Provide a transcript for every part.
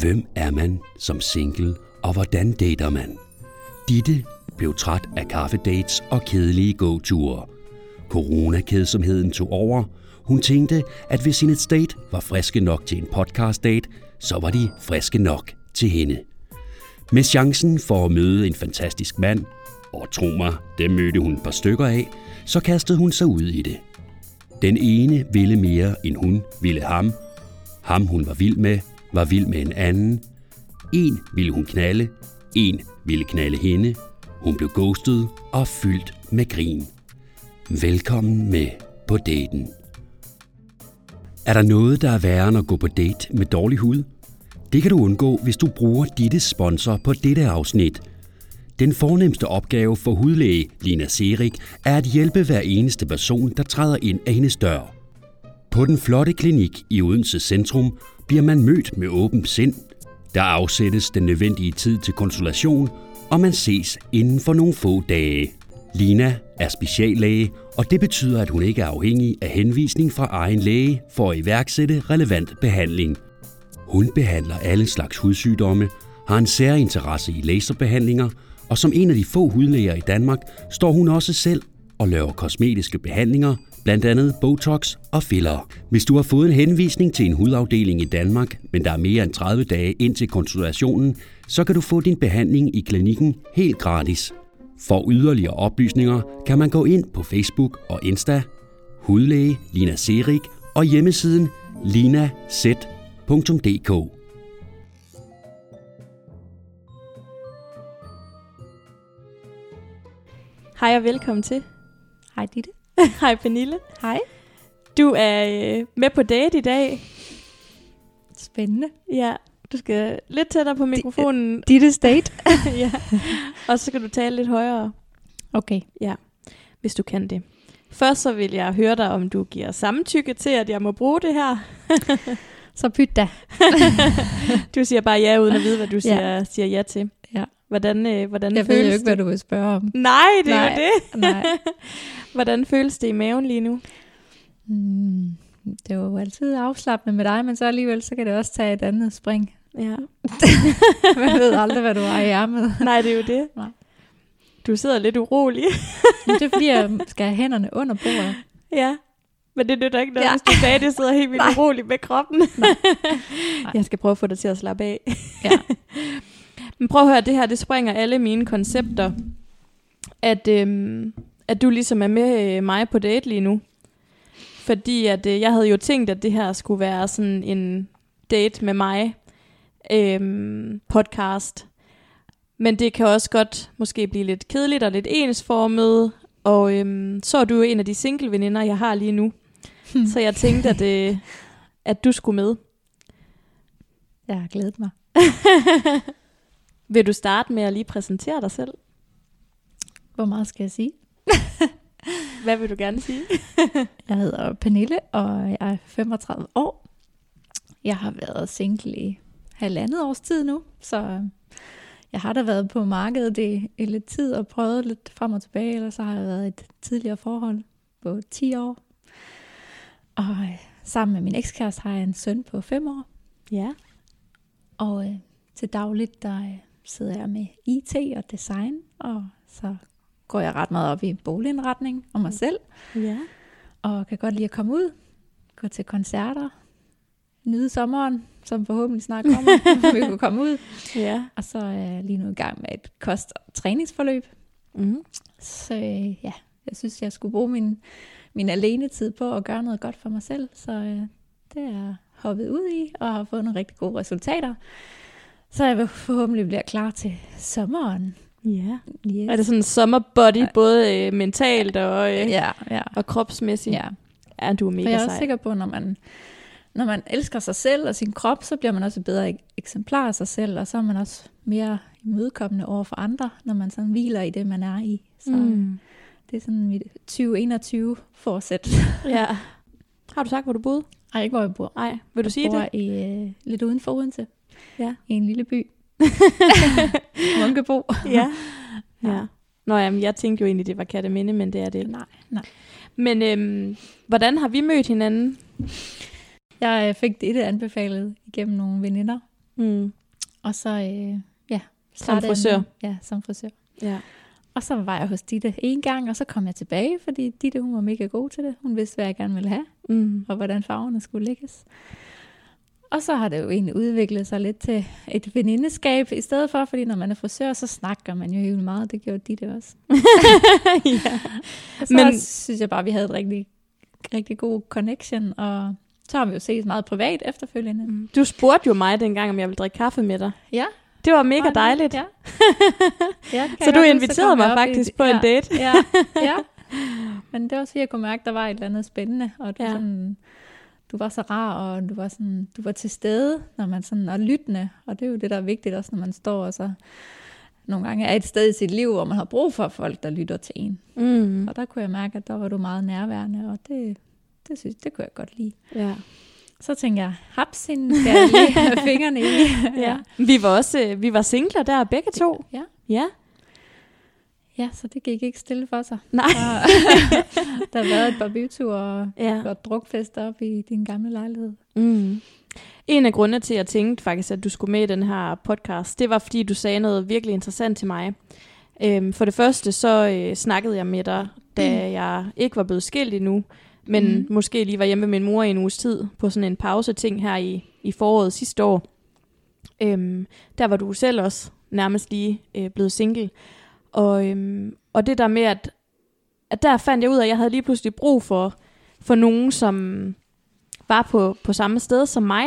Hvem er man som single, og hvordan dater man? Ditte blev træt af kaffedates og kedelige gåture. Coronakedsomheden tog over. Hun tænkte, at hvis hendes date var friske nok til en podcast date, så var de friske nok til hende. Med chancen for at møde en fantastisk mand, og tro mig, det mødte hun et par stykker af, så kastede hun sig ud i det. Den ene ville mere, end hun ville ham. Ham hun var vild med, var vild med en anden. En ville hun knalde, en ville knalde hende. Hun blev ghostet og fyldt med grin. Velkommen med på daten. Er der noget, der er værre end at gå på date med dårlig hud? Det kan du undgå, hvis du bruger ditte sponsor på dette afsnit. Den fornemmeste opgave for hudlæge Lina Serik er at hjælpe hver eneste person, der træder ind af hendes dør. På den flotte klinik i Odense Centrum bliver man mødt med åbent sind. Der afsættes den nødvendige tid til konsultation, og man ses inden for nogle få dage. Lina er speciallæge, og det betyder, at hun ikke er afhængig af henvisning fra egen læge for at iværksætte relevant behandling. Hun behandler alle slags hudsygdomme, har en særinteresse i laserbehandlinger, og som en af de få hudlæger i Danmark står hun også selv og laver kosmetiske behandlinger, blandt andet Botox og filler. Hvis du har fået en henvisning til en hudafdeling i Danmark, men der er mere end 30 dage ind til konsultationen, så kan du få din behandling i klinikken helt gratis. For yderligere oplysninger kan man gå ind på Facebook og Insta, hudlæge Lina Serik og hjemmesiden linaz.dk. Hej og velkommen til. Hej Ditte. Hej Pernille. Hej. Du er øh, med på date i dag. Spændende. Ja, du skal lidt tættere på mikrofonen. Dittes date. ja. Og så kan du tale lidt højere, Okay. hvis du kan det. Først så vil jeg høre dig, om du giver samtykke til, at jeg må bruge det her. Så pyt da. Du siger bare ja, uden at vide, hvad du Ja. siger, siger ja til. Hvordan, øh, hvordan Jeg føles ved jo ikke, det? hvad du vil spørge om. Nej, det er Nej. jo det. Nej. Hvordan føles det i maven lige nu? Mm, det er jo altid afslappende med dig, men så alligevel, så kan det også tage et andet spring. Ja. Man ved aldrig, hvad du har i ærmet. Nej, det er jo det. Nej. Du sidder lidt urolig. Det er fordi, jeg skal have hænderne under bordet. Ja, men det nytter ikke noget, ja. Hvis du sagde, at jeg sidder helt vildt Nej. urolig med kroppen. jeg skal prøve at få dig til at slappe af. Ja. Men prøv at høre, det her, det springer alle mine koncepter. At, øhm, at du ligesom er med øh, mig på date lige nu. Fordi at øh, jeg havde jo tænkt, at det her skulle være sådan en date med mig øhm, podcast. Men det kan også godt måske blive lidt kedeligt og lidt ensformet. Og øhm, så er du jo en af de single veninder, jeg har lige nu. Så jeg tænkte, at, øh, at du skulle med. Jeg har glædet mig. Vil du starte med at lige præsentere dig selv? Hvor meget skal jeg sige? Hvad vil du gerne sige? Jeg hedder Pernille, og jeg er 35 år. Jeg har været single i halvandet års tid nu, så jeg har da været på markedet i, i lidt tid og prøvet lidt frem og tilbage, eller så har jeg været i et tidligere forhold på 10 år. Og øh, sammen med min ekskæreste har jeg en søn på 5 år, Ja. og øh, til dagligt der øh, sidder jeg med IT og design, og så går jeg ret meget op i boligindretning og mig selv Ja. og kan godt lide at komme ud, gå til koncerter, nyde sommeren, som forhåbentlig snart kommer, vi kunne komme ud. Ja. Og så er jeg lige nu i gang med et kost- og træningsforløb. Mm. Så øh, ja, jeg synes, jeg skulle bruge min, min alenetid på at gøre noget godt for mig selv. Så øh, det er jeg hoppet ud i, og har fået nogle rigtig gode resultater. Så jeg vil forhåbentlig bliver klar til sommeren. Ja. Yes. Er det sådan en sommerbody, både øh, mentalt og, øh, Ja, ja. og kropsmæssigt? ja. ja du er For mega jeg er sej. også sikker på, når man, når man elsker sig selv og sin krop, så bliver man også et bedre ek- eksemplar af sig selv, og så er man også mere imødekommende over for andre, når man sådan hviler i det, man er i. Så mm. Det er sådan mit 2021 forsæt. Ja. Har du sagt, hvor du boede? Ej, ikke hvor jeg bor. Nej. Vil du sige jeg bor det? i øh, lidt uden for Odense. Ja. I en lille by. Munkebo. ja. ja. Nå jamen, jeg tænkte jo egentlig, det var Katteminde, men det er det. Nej, nej. Men øhm, hvordan har vi mødt hinanden? Jeg øh, fik det anbefalet igennem nogle veninder. Mm. Og så, øh, ja. Som frisør. med- Ja, som frisør. Ja. Og så var jeg hos Ditte en gang, og så kom jeg tilbage, fordi Ditte hun var mega god til det. Hun vidste, hvad jeg gerne ville have, Mm. og hvordan farverne skulle lægges. Og så har det jo egentlig udviklet sig lidt til et venindeskab i stedet for, fordi når man er frisør, så snakker man jo helt meget. Det gjorde Ditte også. ja. Og så Men- synes jeg bare, vi havde et rigtig, rigtig god connection, og så har vi jo set meget privat efterfølgende. Mm. Du spurgte jo mig dengang, om jeg ville drikke kaffe med dig. Ja. Det var mega dejligt. Ja. ja det Så du inviterede kom mig op i- faktisk på en ja, date. Ja, ja. Men det var også fordi, jeg kunne mærke, at der var et eller andet spændende, og du, ja. sådan, du var så rar, og du var, sådan, du var til stede, når man sådan er lyttende, og det er jo det, der er vigtigt også, når man står og så nogle gange er et sted i sit liv, hvor man har brug for folk, der lytter til en. Mm. Og der kunne jeg mærke, at der var du meget nærværende, og det, det, synes, det kunne jeg godt lide. Ja. Så tænkte jeg, haps, hende skal jeg lige have fingrene i. ja. Vi var også øh, vi var singler der begge to. Ja. Ja. Ja, så det gik ikke stille for sig. Nej. Der, der har været et par byture og Ja. gjort drukfester op i din gamle lejlighed. Mm. En af grundene til, at jeg tænkte faktisk, at du skulle med i den her podcast, det var, fordi du sagde noget virkelig interessant til mig. Øhm, for det første, så øh, snakkede jeg med dig, da jeg ikke var blevet skilt endnu, men mm. Måske lige var hjemme med min mor i en uges tid, på sådan en pause-ting her i, i foråret sidste år. Øhm, der var du selv også nærmest lige øh, blevet single. Og, øhm, og det der med, at, at der fandt jeg ud af, at jeg havde lige pludselig brug for, for nogen, som var på, på samme sted som mig.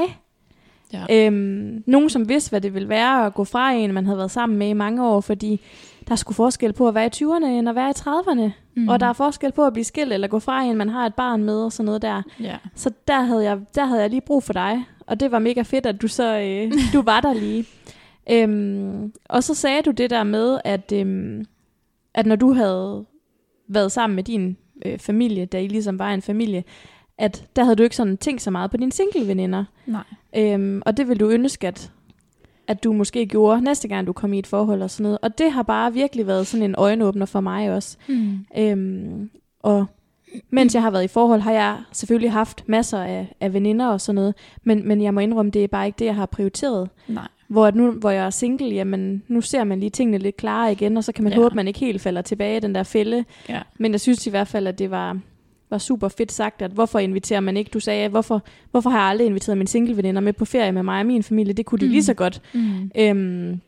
Ja. Øhm, nogen, som vidste, hvad det ville være at gå fra en, man havde været sammen med i mange år, fordi der skulle forskel på at være i 20'erne end at være i 30'erne. Mm. Og der er forskel på at blive skilt eller gå fra en, man har et barn med og sådan noget der. ja. Så der havde jeg, der havde jeg lige brug for dig, og det var mega fedt, at du så øh, du var der lige. Øhm, og så sagde du det der med, at, øhm, at når du havde været sammen med din øh, familie, da I ligesom var en familie, at der havde du ikke sådan tænkt så meget på dine single-veninder. Nej. Øhm, og det vil du ønske, at, at du måske gjorde næste gang, du kom i et forhold og sådan noget. Og det har bare virkelig været sådan en øjenåbner for mig også. Mm. Øhm, og mens jeg har været i forhold, har jeg selvfølgelig haft masser af, af veninder og sådan noget, men, men jeg må indrømme, det er bare ikke det, jeg har prioriteret. Nej. Hvor at nu, hvor jeg er single, jamen nu ser man lige tingene lidt klarere igen, og så kan man ja. Håbe, at man ikke helt falder tilbage i den der fælde. Ja. Men jeg synes i hvert fald, at det var, var super fedt sagt, at hvorfor inviterer man ikke? Du sagde, hvorfor, hvorfor har jeg aldrig inviteret mine single-veninder med på ferie med mig og min familie? Det kunne de. Mm. lige så godt. Mm. Øhm,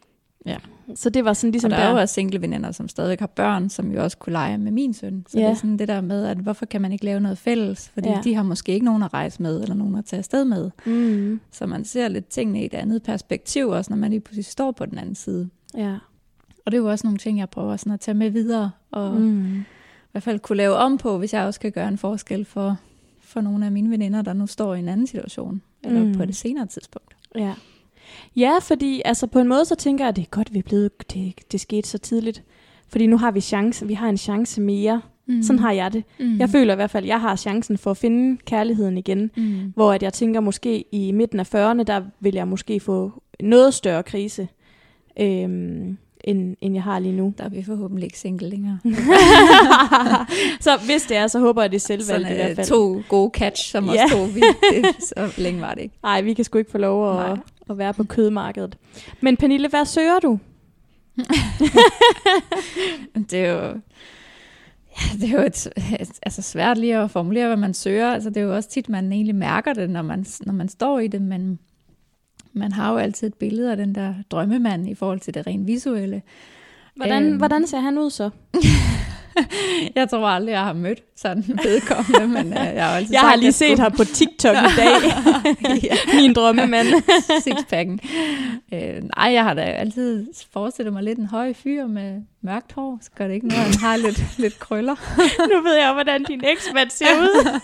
Ja. Så det var sådan ligesom og der er jo der. også single veninder, som stadigvæk har børn, som jo også kunne lege med min søn. Så Ja. det er sådan det der med, at hvorfor kan man ikke lave noget fælles? Fordi Ja. de har måske ikke nogen at rejse med, eller nogen at tage afsted med. Mm, Så man ser lidt tingene i et andet perspektiv, også når man lige pludselig står på den anden side. ja. Og det er jo også nogle ting, jeg prøver sådan at tage med videre, og mm. I hvert fald kunne lave om på, hvis jeg også kan gøre en forskel for, for nogle af mine veninder, der nu står i en anden situation, eller mm. på et senere tidspunkt. Ja. Ja, fordi altså på en måde så tænker jeg, at det er godt, vi er blevet, det, det skete så tidligt. Fordi nu har vi chance, vi har en chance mere. Mm. Sådan har jeg det. mm. Jeg føler i hvert fald, at jeg har chancen for at finde kærligheden igen. Mm. Hvor at jeg tænker måske i midten af 40'erne, der vil jeg måske få noget større krise, øhm, end, end jeg har lige nu. Der er vi forhåbentlig ikke single længere. så hvis det er, så håber jeg, det er selvvalgt i Sådan hvert øh, fald. to gode catch, som Ja. også to. Vi, det, så længe var det ikke. Nej, vi kan sgu ikke få lov at, Nej. At være på kødmarkedet. Men Pernille, hvad søger du? Det er jo, ja, det er jo et, et, altså svært lige at formulere, hvad man søger. Altså, det er jo også tit, man egentlig mærker det, når man, når man står i det, men man har jo altid et billede af den der drømmemand i forhold til det rent visuelle. Hvordan, Øhm. hvordan ser han ud så? Jeg tror aldrig, jeg har mødt sådan en vedkommende, men øh, jeg har altid Jeg sagt, har lige jeg set skulle- ham på TikTok i dag. ja. Min drømmemand. Sixpacken. Øh, nej, jeg har da altid forestillet mig lidt en høj fyr med mørkt hår. Så gør det ikke noget, at han har lidt, lidt krøller. nu ved jeg, hvordan din eksmand ser ud.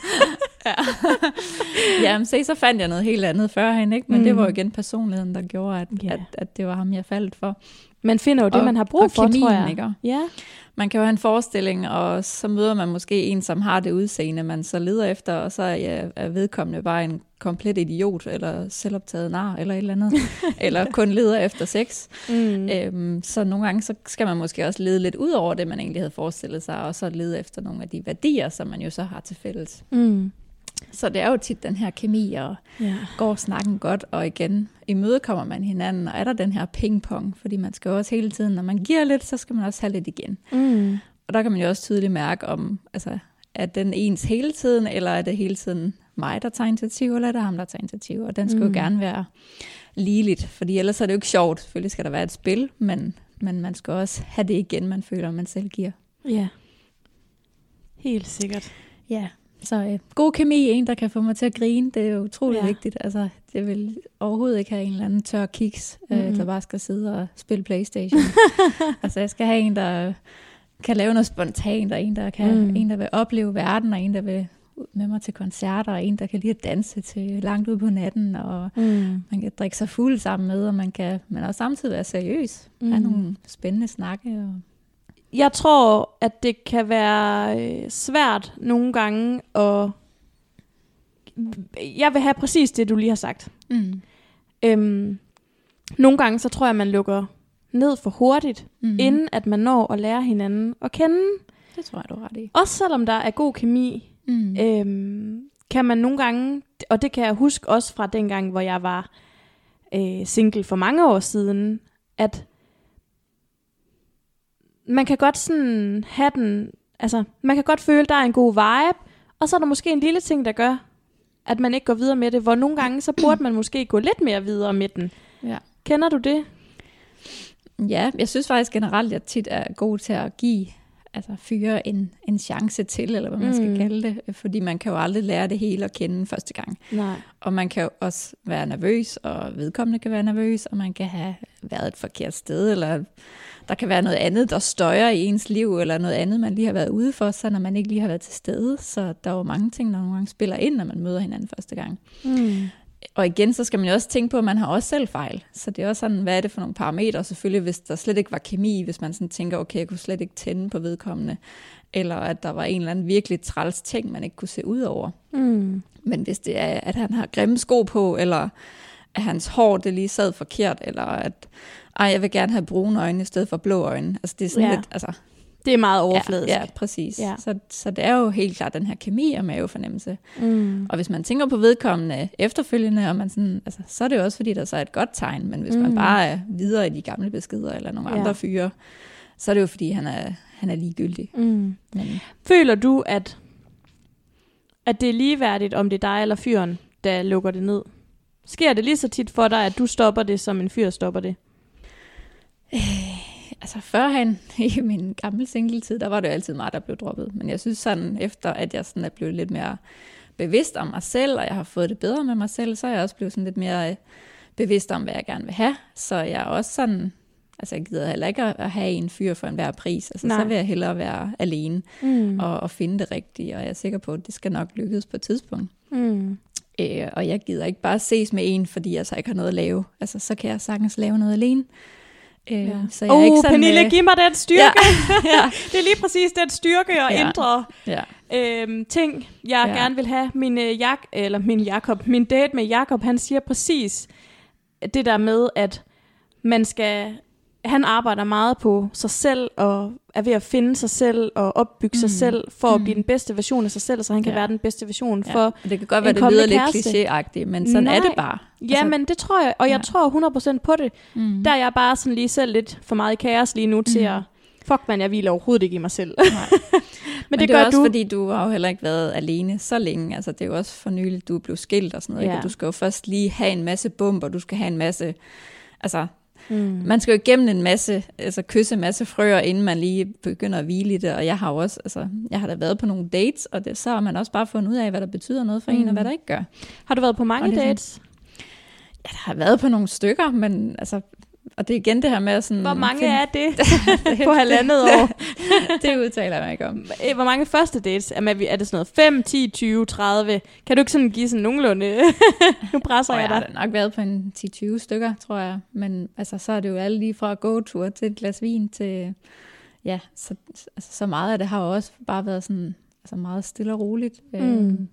Jamen, se, så fandt jeg noget helt andet førhen, ikke? Men mm. det Mm. var jo igen personligheden, der gjorde, at, Ja. yeah. at, at det var ham, jeg faldt for. Man finder jo det, Og- man har brug og for, tror kemien, jeg. ikke? Ja. Man kan jo have en forestilling, og så møder man måske en, som har det udseende, man så leder efter, og så er, ja, er vedkommende bare en komplet idiot, eller selvoptaget nar, eller et eller andet, eller kun leder efter sex. Mm. Øhm, så nogle gange så skal man måske også lede lidt ud over det, man egentlig havde forestillet sig, og så lede efter nogle af de værdier, som man jo så har til fælles. Mm. Så det er jo tit den her kemi, og Ja. går snakken godt, og igen imødekommer man hinanden, og er der den her pingpong, fordi man skal jo også hele tiden, når man giver lidt, så skal man også have lidt igen. Mm. Og der kan man jo også tydeligt mærke om, altså, er den ens hele tiden, eller er det hele tiden mig, der tager initiativ, eller er det ham, der tager initiativ? Og den skal mm. Mm. jo gerne være ligeligt, fordi ellers er det jo ikke sjovt. Selvfølgelig skal der være et spil, men, men man skal også have det igen, man føler, man selv giver. Ja. Helt sikkert. Ja, så øh, god kemi, en der kan få mig til at grine, det er jo utrolig Ja. vigtigt. Altså, det vil overhovedet ikke have en eller anden tør kiks, øh, Mhm. der bare skal sidde og spille Playstation. altså, jeg skal have en, der kan lave noget spontant, og en, der kan, Mm. en, der vil opleve verden, og en, der vil med mig til koncerter, og en, der kan lide at danse til langt ud på natten, og Mm. man kan drikke sig fuld sammen med, og man kan men også samtidig være seriøs. Mm. Have nogle spændende snakke. Og, Jeg tror, at det kan være øh, svært nogle gange at... Jeg vil have præcis det, du lige har sagt. mm. Øhm, nogle gange, så tror jeg, man lukker ned for hurtigt, Mm. inden at man når at lære hinanden at kende. Det tror jeg, du har ret i. Også selvom der er god kemi, Mm. øhm, kan man nogle gange, og det kan jeg huske også fra dengang, hvor jeg var øh, single for mange år siden, at man kan godt sådan have den, altså man kan godt føle, der er en god vibe, og så er der måske en lille ting, der gør, at man ikke går videre med det, hvor nogle gange, så burde man måske gå lidt mere videre med den. Ja. Kender du det? Ja, jeg synes faktisk generelt, at jeg tit er god til at give altså fyre en, en chance til, eller hvad man mm. skal kalde det, fordi man kan jo aldrig lære det hele at kende første gang. Nej. Og man kan jo også være nervøs, og vedkommende kan være nervøs, og man kan have været et forkert sted, eller der kan være noget andet, der støjer i ens liv, eller noget andet, man lige har været ude for, så når man ikke lige har været til stede. Så der er jo mange ting, der nogle gange spiller ind, når man møder hinanden første gang. Mm. Og igen, så skal man jo også tænke på, at man har også selv fejl. Så det er også sådan, hvad er det for nogle parametre? Selvfølgelig, hvis der slet ikke var kemi, hvis man sådan tænker, okay, jeg kunne slet ikke tænde på vedkommende, eller at der var en eller anden virkelig træls ting, man ikke kunne se ud over. Mm. Men hvis det er, at han har grimme sko på, eller at hans hår det lige sad forkert, eller at ej, jeg vil gerne have brune øjne i stedet for blå øjne. Altså det er sådan Ja. lidt, altså, Det er meget overfladisk. ja, ja, præcis. Ja. Så, så det er jo helt klart den her kemi og mavefornemmelse. Mm. Og hvis man tænker på vedkommende efterfølgende, og man sådan, altså, så er det jo også fordi, der så er et godt tegn. Men hvis. Mm. man bare er videre i de gamle beskeder, eller nogle Ja. andre fyre, så er det jo fordi, han er, han er ligegyldig. Mm. Men, Føler du, at, at det er ligeværdigt, om det er dig eller fyren, der lukker det ned? Sker det lige så tit for dig, at du stopper det, som en fyr stopper det? Altså førhen i min gamle singletid, der var det jo altid mig, der blev droppet. Men jeg synes sådan, efter at jeg sådan er blevet lidt mere bevidst om mig selv, og jeg har fået det bedre med mig selv, så er jeg også blevet sådan lidt mere øh, bevidst om, hvad jeg gerne vil have. Så jeg er også sådan, altså jeg gider heller ikke at have en fyr for enhver pris. Altså Nej. så vil jeg hellere være alene Mm. og, og finde det rigtige, og jeg er sikker på, at det skal nok lykkes på et tidspunkt. Mm. Øh, og jeg gider ikke bare ses med en, fordi jeg så ikke har noget at lave. Altså så kan jeg sagtens lave noget alene. Øh, Ja. Så jeg er Uh, ikke sådan, Pernille, øh, giv mig den styrke. Ja, ja, det er lige præcis den styrke og Ja. indre ja. øhm, ting, jeg Ja. gerne vil have. Min, øh, Jak eller min Jakob, min date med Jakob, han siger præcis det der med, at man skal... Han arbejder meget på sig selv, og er ved at finde sig selv, og opbygge mm. sig Mm. selv, for at Mm. blive den bedste version af sig selv, så han kan Ja. være den bedste version Ja. for... det kan godt være, det lyder lidt klichéagtigt, men sådan Nej. er det bare. Ja, men det tror jeg, og jeg ja. tror 100% på det. mm. Der er jeg bare sådan lige selv lidt for meget i kaos lige nu til Mm. at... Fuck man, jeg hviler overhovedet ikke i mig selv. Nej. men, Men det, det er gør også du. fordi, du har jo heller ikke været alene så længe. Altså, det er jo også for nyligt, du er blevet skilt og sådan noget. Ja. Ikke? Og du skal jo først lige have en masse bomber, du skal have en masse... Altså, Mm. man skal jo igennem en masse, altså kysse en masse frøer, inden man lige begynder at hvile i det. Og jeg har også, altså, jeg har da været på nogle dates, og det, så har man også bare fundet ud af, hvad der betyder noget for mm. en, Mm. og hvad der ikke gør. Har du været på mange sådan- dates? Ja, der har været på nogle stykker, men altså... Og det er igen det her med sådan... Hvor mange finde- er det på halvandet år? det udtaler jeg mig ikke om. Eh, Hvor mange første dates? Er, man, er det sådan noget 5, 10, 20, 30? Kan du ikke sådan give sådan nogenlunde? nu presser jeg jeg har dig. da nok været på en 10-20 stykker, tror jeg. Men altså, så er det jo alle lige fra gåtur til et glas vin til... Ja, så, altså, så meget af det har jo også bare været sådan altså meget stille og roligt. Mm. Øhm,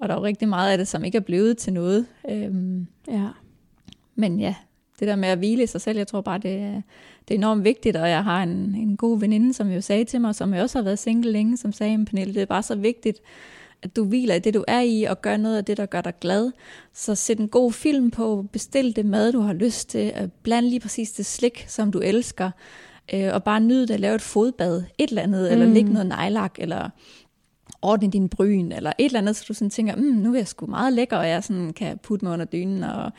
og der er jo rigtig meget af det, som ikke er blevet til noget. Øhm, Ja. men ja, det der med at hvile i sig selv, jeg tror bare, det er, det er enormt vigtigt. Og jeg har en, en god veninde, som jo sagde til mig, som jeg også har været single længe, som sagde, "Men Pernille, det er bare så vigtigt, at du hviler i det, du er i, og gør noget af det, der gør dig glad. Så sæt en god film på, bestil det mad, du har lyst til, øh, bland lige præcis det slik, som du elsker, øh, og bare nyde det, at lave et fodbad, et eller andet, mm. eller lægge noget nejlak, eller ordne din bryn, eller et eller andet, så du sådan tænker, mm, nu er jeg sgu meget lækker, og jeg sådan kan putte mig under dynen, og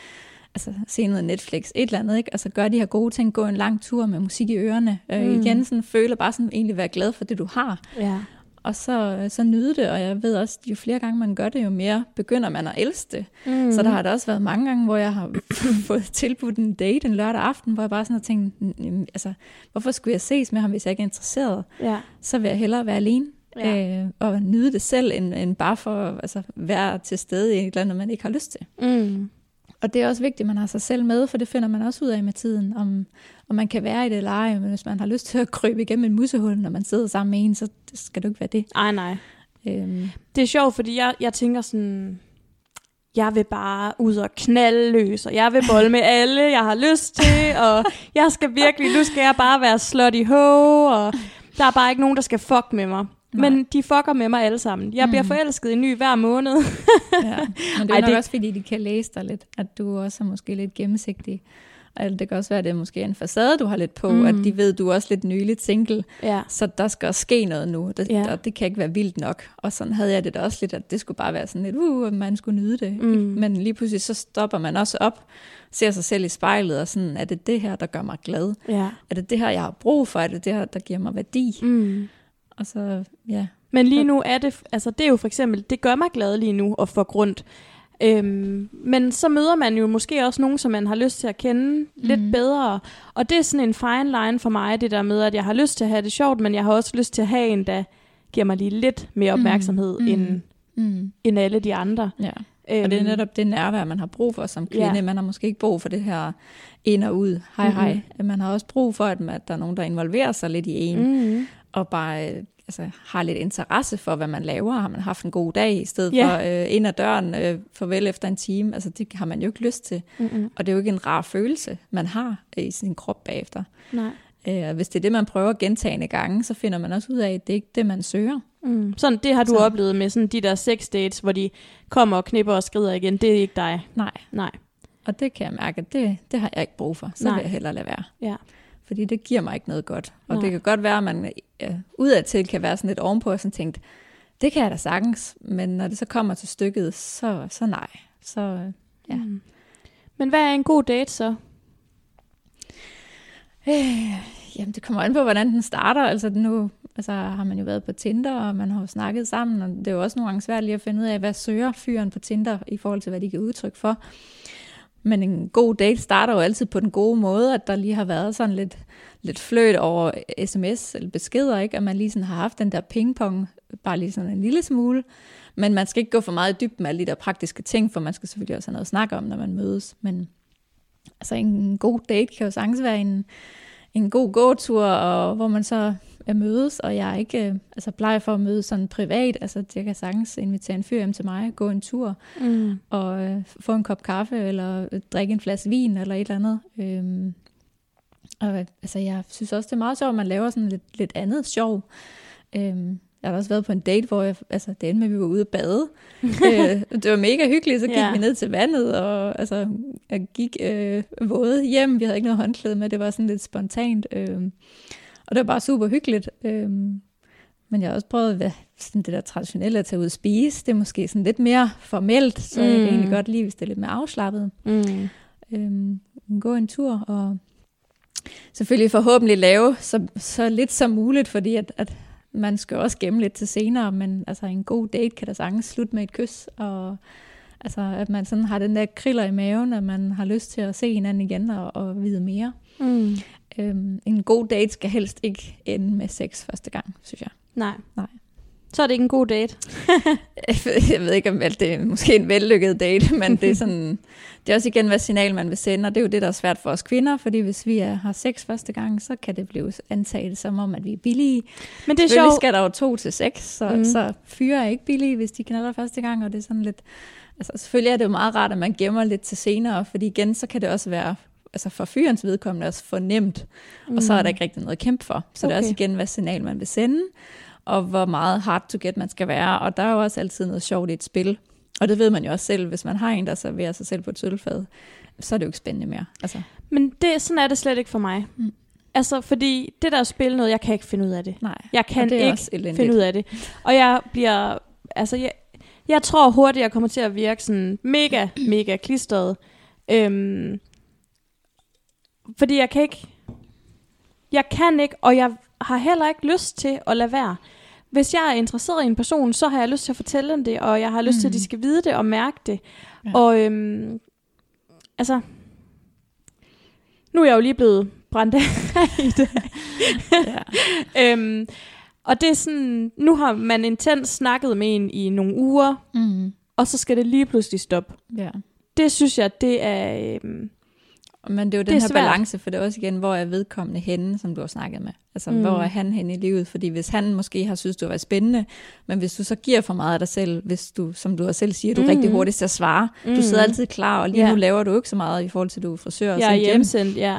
altså, se noget Netflix, et eller andet, ikke? Altså gør de her gode ting, gå en lang tur med musik i ørerne, øh, mm. igen sådan føler bare sådan egentlig være glad for det, du har. Ja. Og så, så nyde det, og jeg ved også, jo flere gange man gør det, jo mere begynder man at elske det. Mm. Så der har der også været mange gange, hvor jeg har fået tilbudt en date en lørdag aften, hvor jeg bare sådan har tænkt, altså, hvorfor skulle jeg ses med ham, hvis jeg ikke er interesseret? Ja. Så vil jeg hellere være alene. Ja. Øh, og nyde det selv, end, end bare for altså, være til stede i et eller andet, man ikke har lyst til. Mm. Og det er også vigtigt, at man har sig selv med, for det finder man også ud af med tiden, om, om man kan være i det eller ej. Men hvis man har lyst til at krybe igennem en musehul, når man sidder sammen med en, så skal det ikke være det. Ej, nej. Øhm, Det er sjovt, fordi jeg, jeg tænker sådan, jeg vil bare ud og knalde løs, og jeg vil bolle med alle, jeg har lyst til, og jeg skal virkelig, nu skal jeg bare være slot i ho, og der er bare ikke nogen, der skal fuck med mig. Nej. Men de fucker med mig alle sammen. Jeg bliver Mm. forelsket i en ny hver måned. ja. Men det er Ej, nok det- også, fordi de kan læse dig lidt, at du også er måske lidt gennemsigtig. Og det kan også være, at det er måske en facade, du har lidt på, Mm. mm. at de ved, at du er også lidt nyligt single, ja. så der skal også ske noget nu, det, Ja. og det kan ikke være vildt nok. Og sådan havde jeg det da også lidt, at det skulle bare være sådan lidt, uh, man skulle nyde det. Mm. Men lige pludselig så stopper man også op, ser sig selv i spejlet, og sådan, er det det her, der gør mig glad? ja. Er det det her, jeg har brug for? Er det det her, der giver mig værdi? Mm. Og så, ja, Men lige nu er det, altså det er jo for eksempel, det gør mig glad lige nu at få grund. Øhm, men så møder man jo måske også nogen, som man har lyst til at kende mm. lidt Mhm. bedre. Og det er sådan en fine line for mig, det der med, at jeg har lyst til at have det sjovt, men jeg har også lyst til at have en, der giver mig lige lidt mere Mhm. opmærksomhed mm. Mhm. end, mm. end alle de andre. ja. Øhm, Og det er netop det nærvær, man har brug for som kvinde. Ja. Man har måske ikke brug for det her ind og ud, hej Mhm. hej. Man har også brug for, at, man, at der er nogen, der involverer sig lidt i en, mm. Og bare øh, altså, har lidt interesse for, hvad man laver. Har man haft en god dag, i stedet Ja. for øh, ind ad døren, øh, farvel efter en time. Altså, det har man jo ikke lyst til. Mm-mm. Og det er jo ikke en rar følelse, man har øh, i sin krop bagefter. Nej. Øh, og hvis det er det, man prøver gentagende gange, så finder man også ud af, at det ikke er det, man søger. Mm. Sådan, det har du Så- oplevet med sådan de der sex dates, hvor de kommer og knipper og skrider igen. Det er ikke dig. Nej. Nej. Og det kan jeg mærke, at det, det har jeg ikke brug for. Så. Nej. vil jeg hellere lade være. Ja. Fordi det giver mig ikke noget godt. Og Nej. det kan godt være, at man ja, udadtil kan være sådan lidt ovenpå og sådan tænkt, det kan jeg da sagtens, men når det så kommer til stykket, så, så nej. Så Ja. Mm. Men hvad er en god date så? øh, jamen, det kommer an på, hvordan den starter. Altså nu altså, har man jo været på Tinder, og man har jo snakket sammen, og det er jo også nogle gange svært lige at finde ud af, hvad søger fyren på Tinder i forhold til, hvad de giver udtryk for. Men en god date starter jo altid på den gode måde, at der lige har været sådan lidt, lidt fløjt over sms eller beskeder, ikke? at man lige sådan har haft den der pingpong, bare lige sådan en lille smule. Men man skal ikke gå for meget i dybden med alle de der praktiske ting, for man skal selvfølgelig også have noget at snakke om, når man mødes. Men altså en god date kan jo sagtens være en, en god gåtur, og hvor man så er mødes, og jeg er ikke øh, altså plejer for at møde sådan privat. Altså jeg kan sagtens invitere en fyr hjem til mig, gå en tur, Mm. og øh, få en kop kaffe, eller øh, drikke en flaske vin, eller et eller andet. Øhm, og altså, jeg synes også, det er meget sjovt, at man laver sådan lidt, lidt andet sjov. Øhm, jeg har også været på en date, hvor jeg, altså, det endte med, at vi var ude at bade. øh, det var mega hyggeligt, så gik ja. vi ned til vandet, og altså, jeg gik øh, våde hjem. Vi havde ikke noget håndklæde med, det var sådan lidt spontant. Øh, og det var bare super hyggeligt. Øh, men jeg har også prøvet hvad, sådan det der traditionelle at tage ud og spise. Det er måske sådan lidt mere formelt, så mm. jeg kan Mm. egentlig godt lide, hvis det er lidt mere afslappet. Mm. Øhm, gå en tur og selvfølgelig forhåbentlig lave så, så lidt som muligt, fordi at, at man skal også gemme lidt til senere, men altså en god date kan da sagtens slutte med et kys, og altså at man sådan har den der kriller i maven, at man har lyst til at se hinanden igen og, og vide mere. Mm. Øhm, en god date skal helst ikke ende med sex første gang, synes jeg. Nej. Nej. Så er det ikke en god date. jeg ved ikke, om det er måske en vellykket date, men det er sådan, det er også igen, hvad signal man vil sende, og det er jo det, der er svært for os kvinder, fordi hvis vi er, har sex første gang, så kan det blive antaget som om, at vi er billige. Men det er sjovt. skal der jo to til seks, så, mm. så fyre er ikke billige, hvis de knaller første gang, og det er sådan lidt, altså selvfølgelig er det jo meget rart, at man gemmer lidt til senere, fordi igen, så kan det også være, altså for fyrens vedkommende også for nemt, mm. og så er der ikke rigtig noget at kæmpe for. Så okay. det er også igen, hvad signal man vil sende, og hvor meget hard to get man skal være. Og der er jo også altid noget sjovt i et spil. Og det ved man jo også selv, hvis man har en, der serverer sig selv på et sølvfad, så er det jo ikke spændende mere. Altså, Men det, sådan er det slet ikke for mig. Mm. Altså, fordi det der spil noget, jeg kan ikke finde ud af det. nej. Jeg kan det ikke finde ud af det. Og jeg bliver, altså jeg, jeg tror hurtigt, jeg kommer til at virke sådan mega, mega klistret. Øhm, fordi jeg kan ikke, jeg kan ikke, og jeg har heller ikke lyst til at lade være. Hvis jeg er interesseret i en person, så har jeg lyst til at fortælle dem det, og jeg har lyst mm. til, at de Mhm. skal vide det og mærke det. Ja. Og øhm, altså, nu er jeg jo lige blevet brændt af i det. Ja. øhm, og det er sådan, nu har man intens snakket med en i nogle uger, Mm. og så skal det lige pludselig stoppe. ja. Det synes jeg, det er... Øhm, Men det er jo den Det er her svært. balance, for det er også igen, hvor er vedkommende henne, som du har snakket med. Altså, mm. Mm. hvor er han henne i livet? Fordi hvis han måske har synes, du har været spændende, men hvis du så giver for meget af dig selv, hvis du, som du også selv siger, du er Mm. rigtig hurtigt til at svare, mm. du sidder altid klar, og lige Ja. nu laver du ikke så meget i forhold til, at du er frisør og hjem. hjemsendt, ja.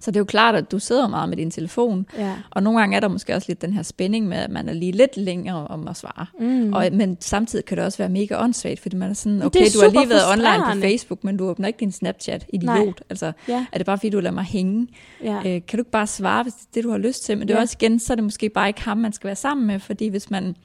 Så det er jo klart, at du sidder meget med din telefon, ja. og nogle gange er der måske også lidt den her spænding med, at man er lige lidt længere om at svare. Mm. Og, men samtidig kan det også være mega åndssvagt, fordi man er sådan, det er okay, du har lige været online på. Facebook, men du åbner ikke din Snapchat, idiot. Nej. Altså, ja, er det bare fordi, du lader mig hænge? ja. Øh, kan du ikke bare svare, hvis det er det, du har lyst til? Men det er Ja. også igen, så er det måske bare ikke ham, man skal være sammen med, fordi hvis man,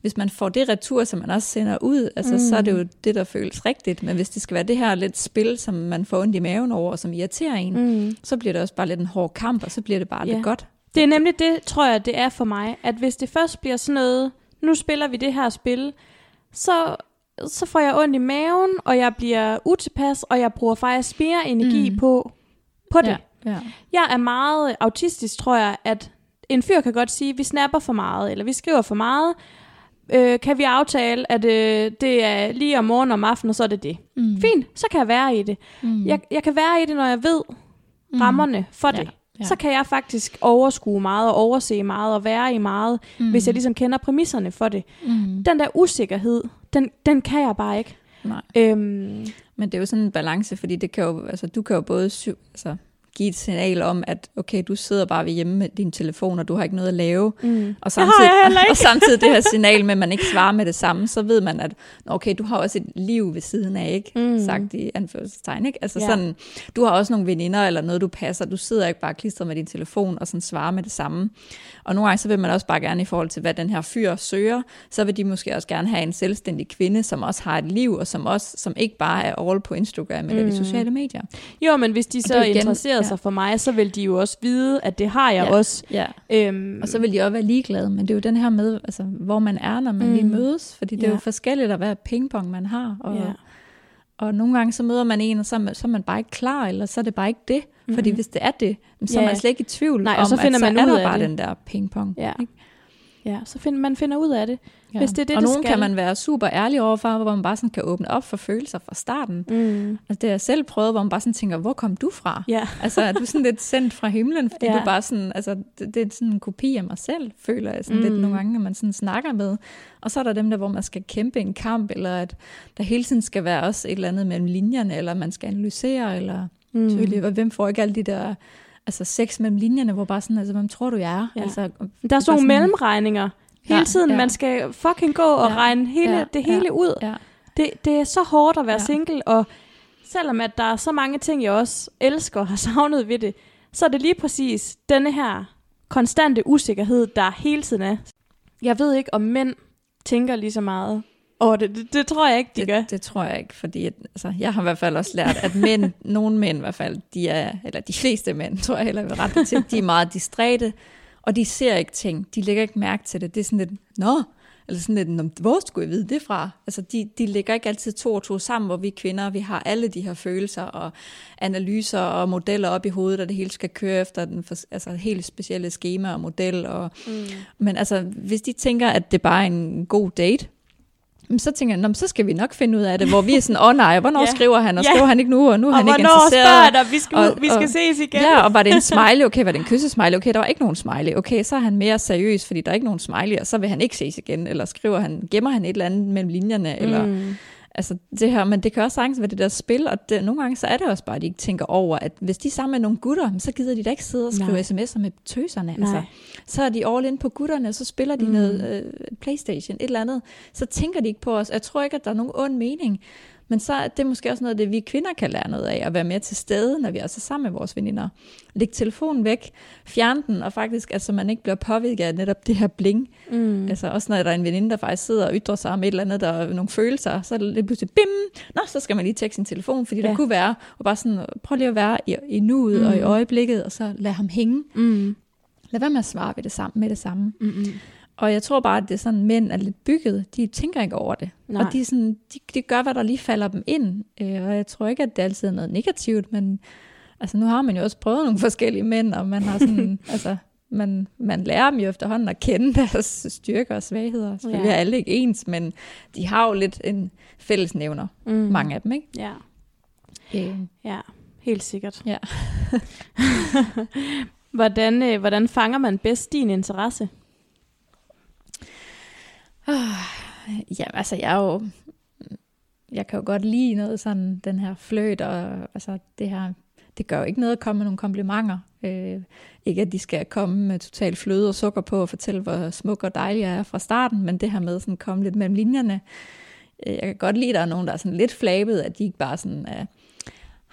hvis man får det retur, som man også sender ud, altså, mm. så er det jo det, der føles rigtigt. Men hvis det skal være det her lidt spil, som man får ondt i maven over, og som irriterer en, mm. Mm. så bliver det også bare lidt en hård kamp, og så bliver det bare Ja. lidt godt. Det er nemlig det, tror jeg, det er for mig, at hvis det først bliver sådan noget, nu spiller vi det her spil, så, så får jeg ondt i maven, og jeg bliver utilpas, og jeg bruger faktisk mere energi Mm. mm. på, på det. Ja. Ja. Jeg er meget autistisk, tror jeg, at en fyr kan godt sige, at vi snapper for meget, eller vi skriver for meget. Øh, kan vi aftale, at øh, det er lige om morgenen og om aftenen, og så er det det. Mm. Fint, så kan jeg være i det. Mm. Jeg, jeg kan være i det, når jeg ved rammerne for Ja, det. ja. Så kan jeg faktisk overskue meget og overse meget og være i meget, mm. hvis jeg ligesom kender præmisserne for det. Mm. Den der usikkerhed, den, den kan jeg bare ikke. Nej. Øhm, Men det er jo sådan en balance, fordi det kan jo, altså, du kan jo både sy- altså, give et signal om, at okay, du sidder bare ved hjemme med din telefon, og du har ikke noget at lave. mm. Og samtidig, og samtidig det her signal med, at man ikke svarer med det samme, så ved man, at okay, du har også et liv ved siden af, ikke? Mm. Sagt i anførselstegn, ikke? Altså Ja. sådan, du har også nogle veninder eller noget, du passer. Du sidder ikke bare klistret med din telefon og sådan svarer med det samme. Og nogle gange, så vil man også bare gerne i forhold til, hvad den her fyr søger, så vil de måske også gerne have en selvstændig kvinde, som også har et liv, og som også, som ikke bare er all på Instagram eller de Mm. sociale medier. Jo, men hvis de så er igen- interesserer sig for mig, så vil de jo også vide, at det har jeg Ja. også. Ja. Øhm, Og så vil de også være ligeglade, men det er jo den her med, altså, hvor man er, når man mm. lige Mm. mødes, fordi det er Ja. jo forskelligt at være pingpong, man har, og, ja. og nogle gange så møder man en, og så er man, så er man bare ikke klar, eller så er det bare ikke det, mm-hmm. fordi hvis det er det, så er Ja. man slet ikke i tvivl Nej, og om, så finder at man så er ud der af bare det. den der pingpong. Ja. ikke? ja, så find, man finder ud af det. Ja. Hvis det er det, og det nogen skal. kan man være super ærlig overfor, hvor man bare sådan kan åbne op for følelser fra starten. Mm. Altså det har jeg selv prøvet, hvor man bare sådan tænker, hvor kom du fra? Ja. Altså er du sådan lidt sendt fra himlen, fordi Ja. du bare sådan, altså det, det er sådan en kopi af mig selv, føler jeg sådan mm. lidt nogle gange, når man sådan snakker med. Og så er der dem der, hvor man skal kæmpe en kamp, eller at der hele tiden skal være også et eller andet mellem linjerne, eller man skal analysere, eller mm. selvfølgelig, og hvem får ikke alle de der, altså sex mellem linjerne, hvor bare sådan, altså hvem tror du jeg er? Ja. Altså, Der er sådan nogle sådan- mellemregninger hele Ja, tiden. ja. Man skal fucking gå og Ja, regne hele, ja, det hele ja, ud. ja. Det, det er så hårdt at være Ja. single, og selvom at der er så mange ting, jeg også elsker og har savnet ved det, så er det lige præcis denne her konstante usikkerhed, der hele tiden er. Jeg ved ikke, om mænd tænker lige så meget over det. Det, det tror jeg ikke, de gør. det, det tror jeg ikke, fordi at, altså, jeg har i hvert fald også lært, at mænd, nogle mænd i hvert fald, de er, eller de fleste mænd, tror jeg heller, vil rette det til, de er meget distræte, og de ser ikke ting, de lægger ikke mærke til det. Det er sådan lidt, nå, eller sådan lidt, "Nå, hvor skulle jeg vide det fra? Altså, de, de lægger ikke altid to og to sammen, hvor vi kvinder, vi har alle de her følelser og analyser og modeller op i hovedet, og det hele skal køre efter den for, altså, helt specielle schema og model. Og, mm. Men altså, hvis de tænker, at det bare er en god date, så tænker jeg, "Nå, men så skal vi nok finde ud af det, hvor vi er sådan, åh oh, nej, hvornår Ja. skriver han, og Ja. skriver han ikke nu, og nu er Og han ikke hvornår interesseret. spørger jeg dig, vi skal, Og- vi skal og- ses igen? Ja, og var det en smiley? Okay, var det en kyssesmiley? Okay, der var ikke nogen smiley. Okay, så er han mere seriøs, fordi der er ikke nogen smiley, og så vil han ikke ses igen. Eller skriver han, gemmer han et eller andet mellem linjerne, mm. Altså det her, men det kan også sagtens være det der spil, og det, nogle gange så er det også bare, at de ikke tænker over, at hvis de er sammen med nogle gutter, så gider de da ikke sidde og skrive Nej. sms'er med tøserne. Nej. Altså, så er de all in på gutterne, så spiller de mm. noget øh, Playstation, et eller andet. Så tænker de ikke på os. Jeg tror ikke, at der er nogen ond mening. Men så er det måske også noget af det, vi kvinder kan lære noget af, at være mere til stede, når vi er så sammen med vores veninder. Læg telefonen væk, fjern den, og faktisk, altså man ikke bliver påvirket af netop det her bling. Mm. Altså også når der er en veninde, der faktisk sidder og ytrer sig om et eller andet, der er nogle følelser, så er det lidt pludselig bim, nå, så skal man lige tjekke sin telefon, fordi ja. Det kunne være, og bare sådan, prøv lige at være i, i nuet mm. og i øjeblikket, og så lad ham hænge. Mm. Lad være med at svare ved det samme, med det samme. Mm-mm. Og jeg tror bare, at det er sådan, mænd er lidt bygget. De tænker ikke over det. Nej. Og de, er sådan, de, de gør, hvad der lige falder dem ind. Øh, og jeg tror ikke, at det altid er noget negativt, men altså, nu har man jo også prøvet nogle forskellige mænd, og man har sådan, altså, man, man lærer dem jo efterhånden at kende deres styrker og svagheder. Selvfølgelig Ja. er alle ikke ens, men de har jo lidt en fællesnævner, Mm. mange af dem, ikke? Ja, Øh, ja, helt sikkert. Ja. hvordan, øh, hvordan fanger man bedst din interesse? Ja, altså jeg er jo, jeg kan jo godt lide noget sådan, den her fløjt, og altså det her, det gør jo ikke noget at komme med nogle komplimenter. Øh, ikke at de skal komme med totalt fløde og sukker på og fortælle, hvor smuk og dejlig jeg er fra starten, men det her med sådan komme lidt mellem linjerne. Øh, Jeg kan godt lide, at der er nogen, der er sådan lidt flabet, at de ikke bare sådan er,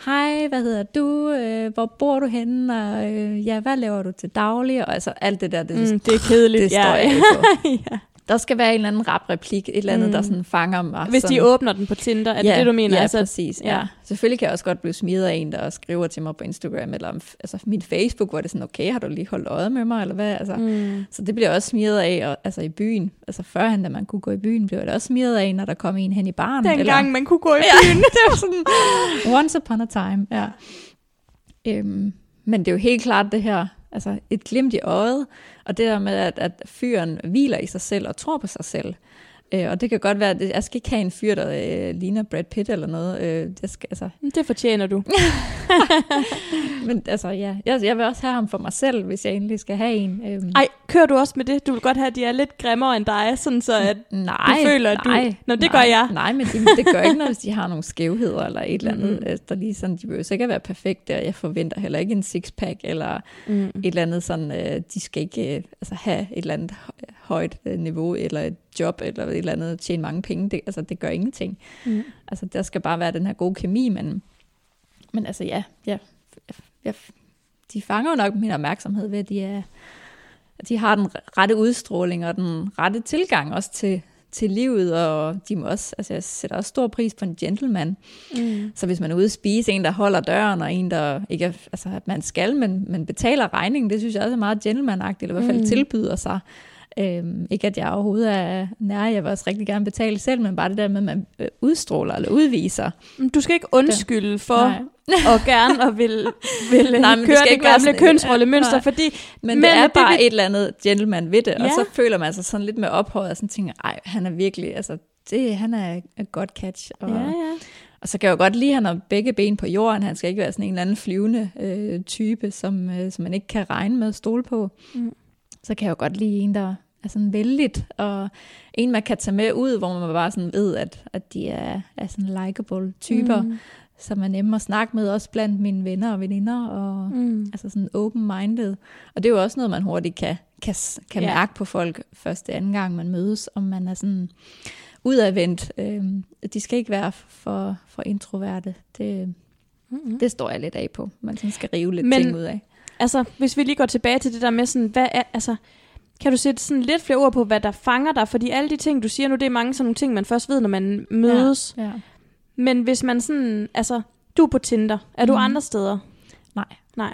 hej, hvad hedder du, øh, hvor bor du henne, og øh, ja, hvad laver du til daglig, og altså alt det der, det, Mm, det er kedeligt. det står ja. jeg ikke på. ja. Der skal være en eller anden rap replik, et eller andet, mm. der sådan fanger mig. Hvis sådan, de åbner den på Tinder, er det ja, det, du mener? Ja, altså, præcis. Ja. ja. Selvfølgelig kan jeg også godt blive smidt af en, der skriver til mig på Instagram, eller altså min Facebook, hvor det er sådan, okay, har du lige holdt øje med mig, eller hvad? Altså, Mm. Så det bliver også smidt af, og, altså i byen. Altså førhen, da man kunne gå i byen, blev da også smidt af, når der kom en hen i baren. Dengang man kunne gå i Ja, byen. det var sådan, once upon a time, ja. Øhm, men det er jo helt klart det her, altså et glimt i øjet, og det der med, at, at fyren hviler i sig selv og tror på sig selv. Øh, og det kan godt være, at jeg skal ikke have en fyr, der øh, ligner Brad Pitt eller noget. Øh, jeg skal, altså, Det fortjener du. men altså, ja, jeg, jeg vil også have ham for mig selv, hvis jeg endelig skal have en. Øhm, Ej, kører du også med det? Du vil godt have, at de er lidt grimmere end dig, sådan så at... nej, du føler, at du- nej, Nå, det nej, gør jeg. Nej, men det, det gør ikke noget, hvis de har nogle skævheder eller et eller andet. Mm. Mm. Der lige sådan, de jo sikkert være perfekte, og jeg forventer heller ikke en sixpack eller Mm. et eller andet sådan, øh, de skal ikke øh, altså, have et eller andet højt øh, niveau, eller et job, eller et eller andet, tjene mange penge, det, altså det gør ingenting. Mm. Altså der skal bare være den her gode kemi, men, men altså ja, ja, ja, de fanger jo nok min opmærksomhed ved, at de, er, at de har den rette udstråling og den rette tilgang også til, til livet, og de må også, altså jeg sætter også stor pris på en gentleman. Mm. Så hvis man er ude at spise, en der holder døren, og en der ikke er, altså at man skal, men, men betaler regningen, det synes jeg også er meget gentlemanagtigt, eller i hvert fald Mm. tilbyder sig. Øhm, ikke at jeg overhovedet er nær, jeg vil også rigtig gerne betale selv, men bare det der med, at man øh, udstråler eller udviser. Du skal ikke undskylde for Nej. og gerne at vil, vil Nej, men det køre skal det ikke være gamle kønsrollemønster, fordi Men, Men det er det bare vil- et eller andet gentleman ved det, og Ja. så føler man sig sådan lidt med ophøjet, og sådan tænker, ej, han er virkelig, altså, det, han er et godt catch. Og, Ja, ja. og så kan jeg jo godt lide, at han har begge ben på jorden. Han skal ikke være sådan en eller anden flyvende øh, type, som, øh, som man ikke kan regne med at stole på. Mm. Så kan jeg jo godt lide en, der er sådan vældigt, og en, man kan tage med ud, hvor man bare sådan ved, at, at de er, er sådan likable typer, mm. Mm. er nemme at snakke med, også blandt mine venner og veninder, og Mm. altså sådan open-minded. Og det er jo også noget, man hurtigt kan, kan, kan Ja. mærke på folk første anden gang, man mødes, om man er sådan udadvendt. Øhm, de skal ikke være for, for introverte. Det, Mm. det står jeg lidt af på. Man sådan skal rive lidt Men- ting ud af. Altså, hvis vi lige går tilbage til det der med sådan, hvad er, altså, kan du sætte sådan lidt flere ord på, hvad der fanger dig? Fordi alle de ting, du siger nu, det er mange sådan nogle ting, man først ved, når man mødes. Ja. Men hvis man sådan, altså, du er på Tinder. Er du Mhm. andre steder? Nej. Nej.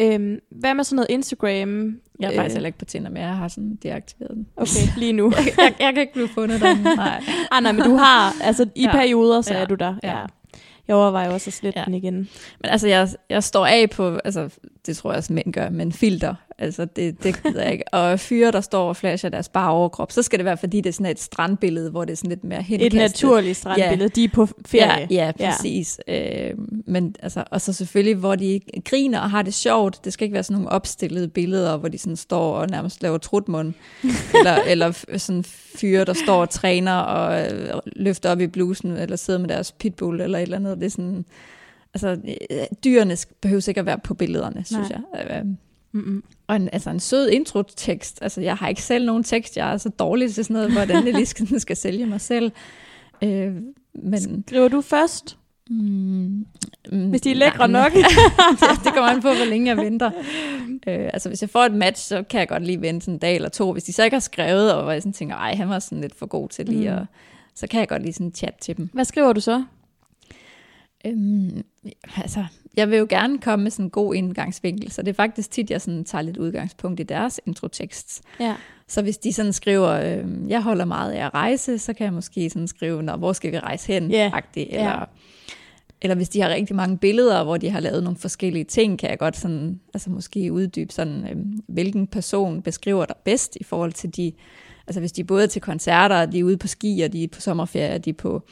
Øhm, hvad med sådan noget Instagram? Jeg er Øh. faktisk heller ikke på Tinder, men jeg har sådan deaktiveret den. Okay, lige nu. jeg, jeg, jeg kan ikke blive fundet der. Nej. ah, nej, men du har, altså i Ja. perioder, så Ja. er du der. Ja. Ja. Jeg overvejer også at slette Ja. den igen. Men altså, jeg, jeg står af på, altså, det tror jeg også mænd gør, men filter. Altså, det, det gider jeg ikke. Og fyre, der står og flasher deres bare overkrop, så skal det være, fordi det er sådan et strandbillede, hvor det er sådan lidt mere Et henkastet. naturligt strandbillede. Ja. De er på ferie. Ja, ja præcis. Ja. Øh, men altså, og så selvfølgelig, hvor de griner og har det sjovt. Det skal ikke være sådan nogle opstillede billeder, hvor de sådan står og nærmest laver trutmund. eller, eller sådan fyre, der står og træner og øh, løfter op i blusen, eller sidder med deres pitbull, eller et eller andet. Det er sådan... Altså, øh, dyrene behøver ikke at være på billederne, synes Nej. jeg. Mm-mm. og en, altså en sød introtekst. Altså, jeg har ikke selv nogen tekst. Jeg er så dårlig til sådan noget, hvordan jeg lige skal, skal sælge mig selv. Øh, men, Skriver du først? mm, mm, Hvis de er lækre nej, nok. det, det kommer an på, hvor længe jeg venter. Øh, altså, hvis jeg får et match, så kan jeg godt lige vente en dag eller to. Hvis de så ikke har skrevet, og hvor jeg sådan tænker, ej, han var sådan lidt for god til lige Mm. at... Så kan jeg godt lige sådan chat til dem. Hvad skriver du så? Øhm, altså, jeg vil jo gerne komme med sådan en god indgangsvinkel, så det er faktisk tit, jeg sådan tager lidt udgangspunkt i deres introtekst. Ja. Så hvis de sådan skriver, øh, jeg holder meget af at rejse, så kan jeg måske sådan skrive, Nå, hvor skal vi rejse hen? Agtigt. Ja. Eller, eller hvis de har rigtig mange billeder, hvor de har lavet nogle forskellige ting, kan jeg godt sådan, altså måske uddybe sådan, øh, hvilken person beskriver dig bedst i forhold til de, altså hvis de både er til koncerter, de er ude på ski, og de er på sommerferie, de er på,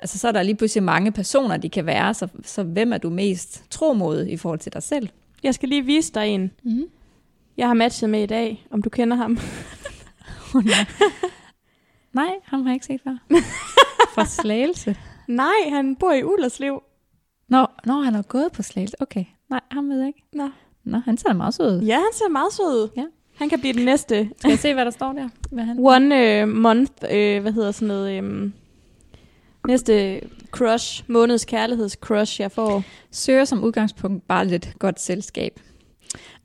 altså så er der lige pludselig mange personer, de kan være, så, så hvem er du mest tro mod i forhold til dig selv? Jeg skal lige vise dig en. Mm. Jeg har matchet med i dag, om du kender ham. Nej, ham har jeg ikke set før. Fra Slagelse. Nej, han bor i Ullerslev. Nå, når han har gået på Slagelse. Okay, nej, ham ved jeg ikke. Nå. Nå, han ser meget sød ud. Ja, han ser meget sød ud. Ja. Han kan blive den næste Skal jeg se, hvad der står der? Hvad han... one uh, month, uh, hvad hedder sådan noget, um, næste crush, måneds kærlighedscrush, jeg får. Søger som udgangspunkt bare lidt godt selskab.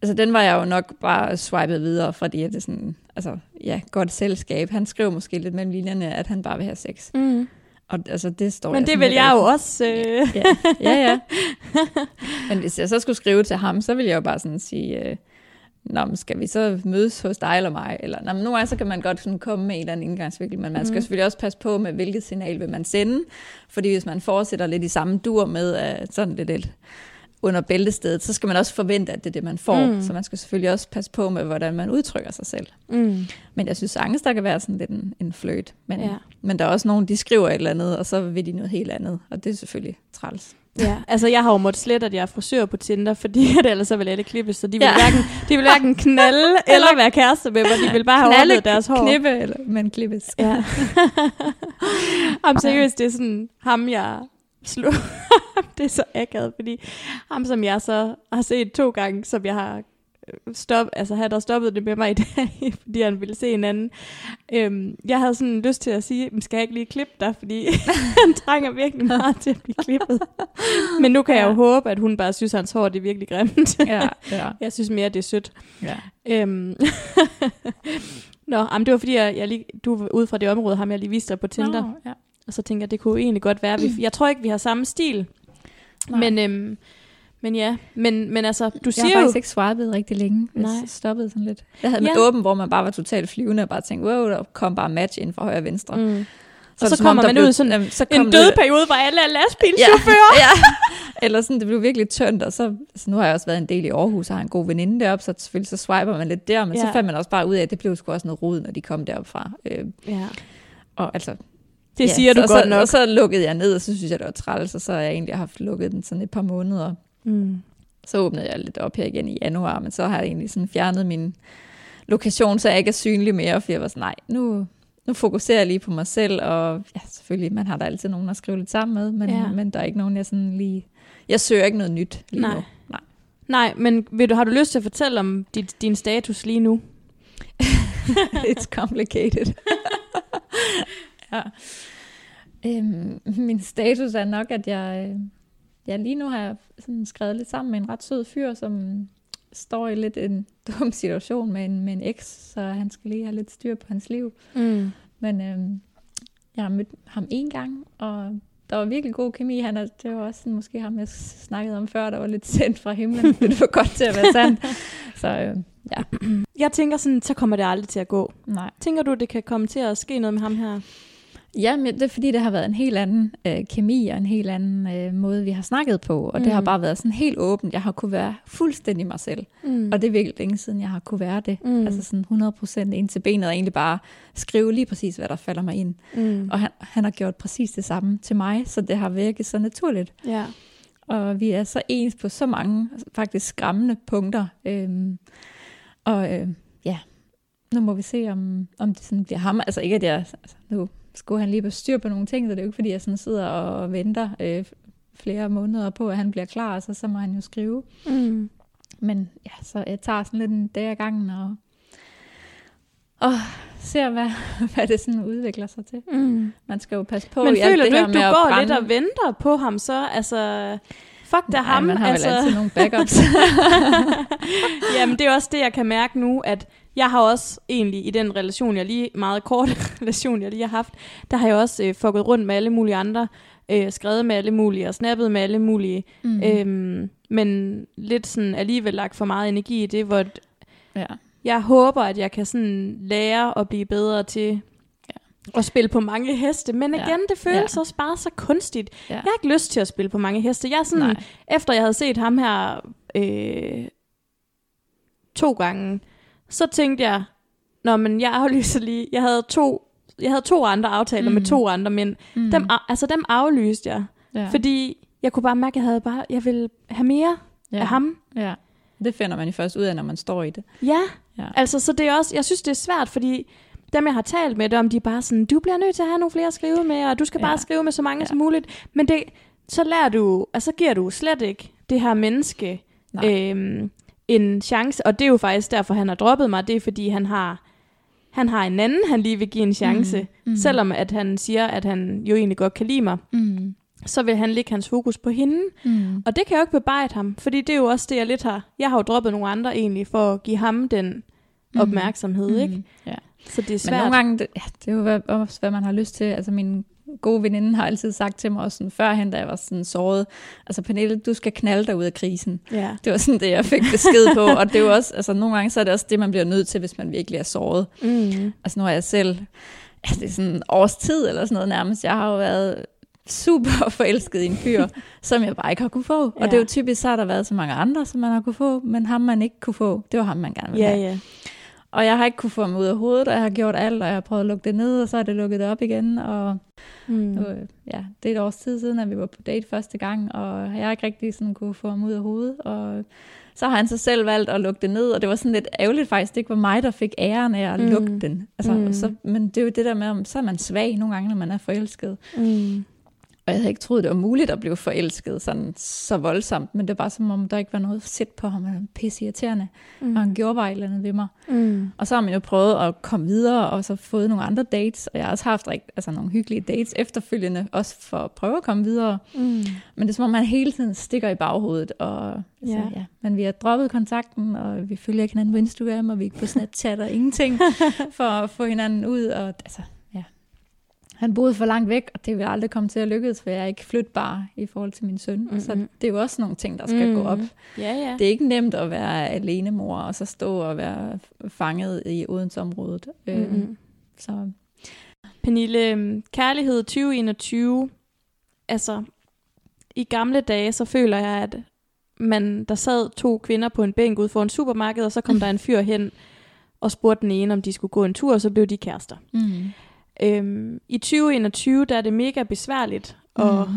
Altså, den var jeg jo nok bare swipet videre, fordi det er sådan, altså, ja, godt selskab. Han skrev måske lidt mellem linjerne, at han bare vil have sex. Mm. Og altså, det står Men det sådan vil jeg jo også. Uh, Ja, ja, ja. Men hvis jeg så skulle skrive til ham, så ville jeg jo bare sådan sige, øh, Nå, men skal vi så mødes hos dig eller mig? Eller, nå, men nogle gange så kan man godt sådan komme med en eller anden indgangsvinkel, men man skal Mhm. selvfølgelig også passe på med, hvilket signal vil man sende. Fordi hvis man fortsætter lidt i samme dur med uh, sådan lidt, lidt under bæltestedet, så skal man også forvente, at det er det, man får. Mm. Mm. Så man skal selvfølgelig også passe på med, hvordan man udtrykker sig selv. mm. Men jeg synes sagtens, der kan være sådan lidt en, en flirt. Men, ja. men der er også nogen, de skriver et eller andet, og så vil de noget helt andet. Og det er selvfølgelig træls. Ja, altså jeg har jo måttet slet, at jeg er frisør på Tinder, fordi at ellers så vil alle klippes, så de vil, ja. Hverken, de vil hverken knalde eller være kærester med mig, de vil bare have ordnet deres hår. Knippe, eller, men klippes. Ja. Ham seriøst, det er sådan ham, jeg slog. det er så akavet, fordi ham, som jeg så har set to gange, som jeg har stop, altså han har stoppet det med mig i dag, fordi han ville se en anden. Øhm, jeg havde sådan lyst til at sige, "Men skal jeg ikke lige klippe dig, fordi han trænger virkelig meget til at blive klippet. Men nu kan jeg jo Ja. håbe, at hun bare synes, at hans hår det er virkelig grimt. Ja, ja, Jeg synes mere, det er sødt. ja. Øhm. Nå, jamen, det var fordi, jeg, jeg lige, du var ude fra det område, ham jeg lige viste dig på Tinder. Nå, ja. Og så tænker jeg, det kunne egentlig godt være. Vi, jeg tror ikke, vi har samme stil. Nej. Men, øhm, men ja, men, men altså, du Jeg siger har jo... faktisk ikke swipet rigtig længe. Jeg Nej. stoppede sådan lidt. Jeg havde Ja. med åben, hvor man bare var totalt flyvende, og bare tænkte, wow, der kom bare match ind fra højre og venstre. Mm. er Og så om, kommer man blev- ud sådan Jamen, så en kom død det- periode, hvor alle er Ja, lastbilchauffører. ja. Eller sådan, det blev virkelig tyndt, og så, så nu har jeg også været en del i Aarhus, og har en god veninde deroppe, så selvfølgelig så swiper man lidt der, men ja. Ja. så fandt man også bare ud af, at det blev sgu også noget rod, når de kom derop fra. Øh, Ja. og altså, Det ja, siger du så, godt så, nok. Og så lukkede jeg ned, og så synes jeg, det var træls, og så har jeg egentlig haft lukket den sådan et par måneder. Mm. Så åbnede jeg lidt op her igen i januar, men så har jeg egentlig sådan fjernet min lokation, så jeg ikke er synlig mere, for jeg var sådan, nej, nu, nu fokuserer jeg lige på mig selv, og ja, selvfølgelig, man har da altid nogen at skrive lidt sammen med, men, Ja. men der er ikke nogen, jeg sådan lige... Jeg søger ikke noget nyt lige Nej. nu. Nej. Nej, men vil du, har du lyst til at fortælle om dit, din status lige nu? It's complicated. ja. Øhm, min status er nok, at jeg, øh, ja, lige nu har jeg sådan skrevet lidt sammen med en ret sød fyr, som står i lidt en dum situation med en, med en eks, så han skal lige have lidt styr på hans liv. Mm. Men øhm, jeg har mødt ham en gang, og der var virkelig god kemi. Han er, det var også sådan, måske ham, jeg snakkede om før, der var lidt sendt fra himlen, men det var godt til at være sandt. Så øh, ja, Jeg tænker sådan, så kommer det aldrig til at gå. nej. Tænker du, det kan komme til at ske noget med ham her? Ja, men det er fordi, det har været en helt anden øh, kemi og en helt anden øh, måde, vi har snakket på. Og mm. det har Mm. bare været sådan helt åbent. Jeg har kunne være fuldstændig mig selv. Mm. Og det er virkelig længe siden, jeg har kunne være det. Mm. Altså sådan 100% ind til benet og egentlig bare skrive lige præcis, hvad der falder mig ind. mm. Og han, han har gjort præcis det samme til mig, så det har virket så naturligt. Ja. Og vi er så ens på så mange faktisk skræmmende punkter. Øhm, og øh, ja, nu må vi se, om, om det sådan bliver ham. Altså ikke, at jeg... Altså, nu skulle han lige på styr på nogle ting, så det er jo ikke, fordi jeg sådan sidder og venter øh, flere måneder på, at han bliver klar, så, så må han jo skrive. Mm. Men ja, så jeg tager sådan lidt en dag ad gangen og, og ser, hvad, hvad det sådan udvikler sig til. Mm. Man skal jo passe på Men i alt føler det du ikke, du går brænde. lidt og venter på ham så? Altså, fuck da ham. man har altså. vel altid nogle backups. Jamen, det er også det, jeg kan mærke nu, at jeg har også egentlig i den relation, jeg lige, meget korte relation, jeg lige har haft, der har jeg også øh, fucket rundt med alle mulige andre, øh, skrevet med alle mulige og snappet med alle mulige, mm. øhm, men lidt sådan alligevel lagt for meget energi i det, hvor ja. jeg håber, at jeg kan sådan lære at blive bedre til at spille på mange heste, men Ja. igen, det føles Ja. også bare så kunstigt. Ja. Jeg har ikke lyst til at spille på mange heste. Jeg er sådan, Nej. efter jeg havde set ham her øh, to gange, så tænkte jeg, Nå, men jeg aflyser lige, jeg havde to, jeg havde to andre aftaler mm. med to andre mænd. Mm. Dem, altså dem aflyste jeg, ja. fordi jeg kunne bare mærke, at jeg havde bare, jeg ville have mere ja. af ham. Ja. Det finder man jo først ud af, når man står i det. Ja, Ja. altså så det er også, jeg synes det er svært, fordi dem jeg har talt med, dem, de er bare sådan, du bliver nødt til at have nogle flere at skrive med, og du skal Ja. bare skrive med så mange Ja. som muligt. Men det, så lærer du, altså så giver du slet ikke det her menneske øhm, en chance, og det er jo faktisk derfor, han har droppet mig, det er fordi, han har, han har en anden, han lige vil give en chance, Mm. Mm. selvom at han siger, at han jo egentlig godt kan lide mig, Mm. så vil han lægge hans fokus på hende, Mm. og det kan jeg jo ikke bebrejde ham, fordi det er jo også det, jeg lidt har, jeg har jo droppet nogle andre egentlig, for at give ham den opmærksomhed, Mm. ikke? Ja. Så det er Men svært. nogle gange, det, ja, det er jo også, hvad man har lyst til. Altså min gode veninde har altid sagt til mig også sådan, førhen, da jeg var sådan såret, altså Pernille, du skal knalde dig ud af krisen. Ja. Det var sådan det, jeg fik besked på, og det er jo også, altså nogle gange, så er det også det, man bliver nødt til, hvis man virkelig er såret. Mm. Altså nu har jeg selv, altså det er sådan års tid eller sådan noget nærmest, jeg har jo været super forelsket i en fyr, som jeg bare ikke har kunne få. Og Ja. det er jo typisk, så har der været så mange andre, som man har kunne få, men ham man ikke kunne få, det var ham, man gerne ville Ja, have. ja. Og jeg har ikke kunne få ham ud af hovedet, og jeg har gjort alt, og jeg har prøvet at lukke det ned, og så er det lukket op igen. Og Mm. øh, ja, det er et års tid siden, at vi var på date første gang, og jeg har ikke rigtig sådan kunne få ham ud af hovedet. Og så har han så selv valgt at lukke det ned, og det var sådan lidt ærgerligt faktisk. Det ikke var mig, der fik æren af at Mm. lukke den. Altså, Mm. så, men det er jo det der med, så er man svag nogle gange, når man er forelsket. Mm. Og jeg havde ikke troet, det var muligt at blive forelsket sådan så voldsomt, men det var som om, der ikke var noget sæt på ham. Han var pisse irriterende, mm. og han gjorde bare et eller andet ved mig. Mm. Og så har man jo prøvet at komme videre, og så fået nogle andre dates, og jeg har også haft rigt, altså nogle hyggelige dates efterfølgende, også for at prøve at komme videre. Mm. Men det er som om, man hele tiden stikker i baghovedet, og altså, Ja. ja. Men vi har droppet kontakten, og vi følger ikke hinanden på Instagram, og vi er ikke på Snapchat og ingenting, for at få hinanden ud, og altså. Han boede for langt væk, og det vil aldrig komme til at lykkes, for jeg er ikke flytbar i forhold til min søn. Mm-hmm. Så det er jo også nogle ting, der skal mm. gå op. Ja, ja. Det er ikke nemt at være alenemor, og så stå og være fanget i Odensområdet. Mm-hmm. Mm-hmm. Så Pernille, øhm, kærlighed 2021, altså i gamle dage, så føler jeg, at man, der sad to kvinder på en bænk ude foran supermarkedet, og så kom der en fyr hen og spurgte den ene, om de skulle gå en tur, og så blev de kærester. mm. Øhm, I 2021, der er det mega besværligt at Mm.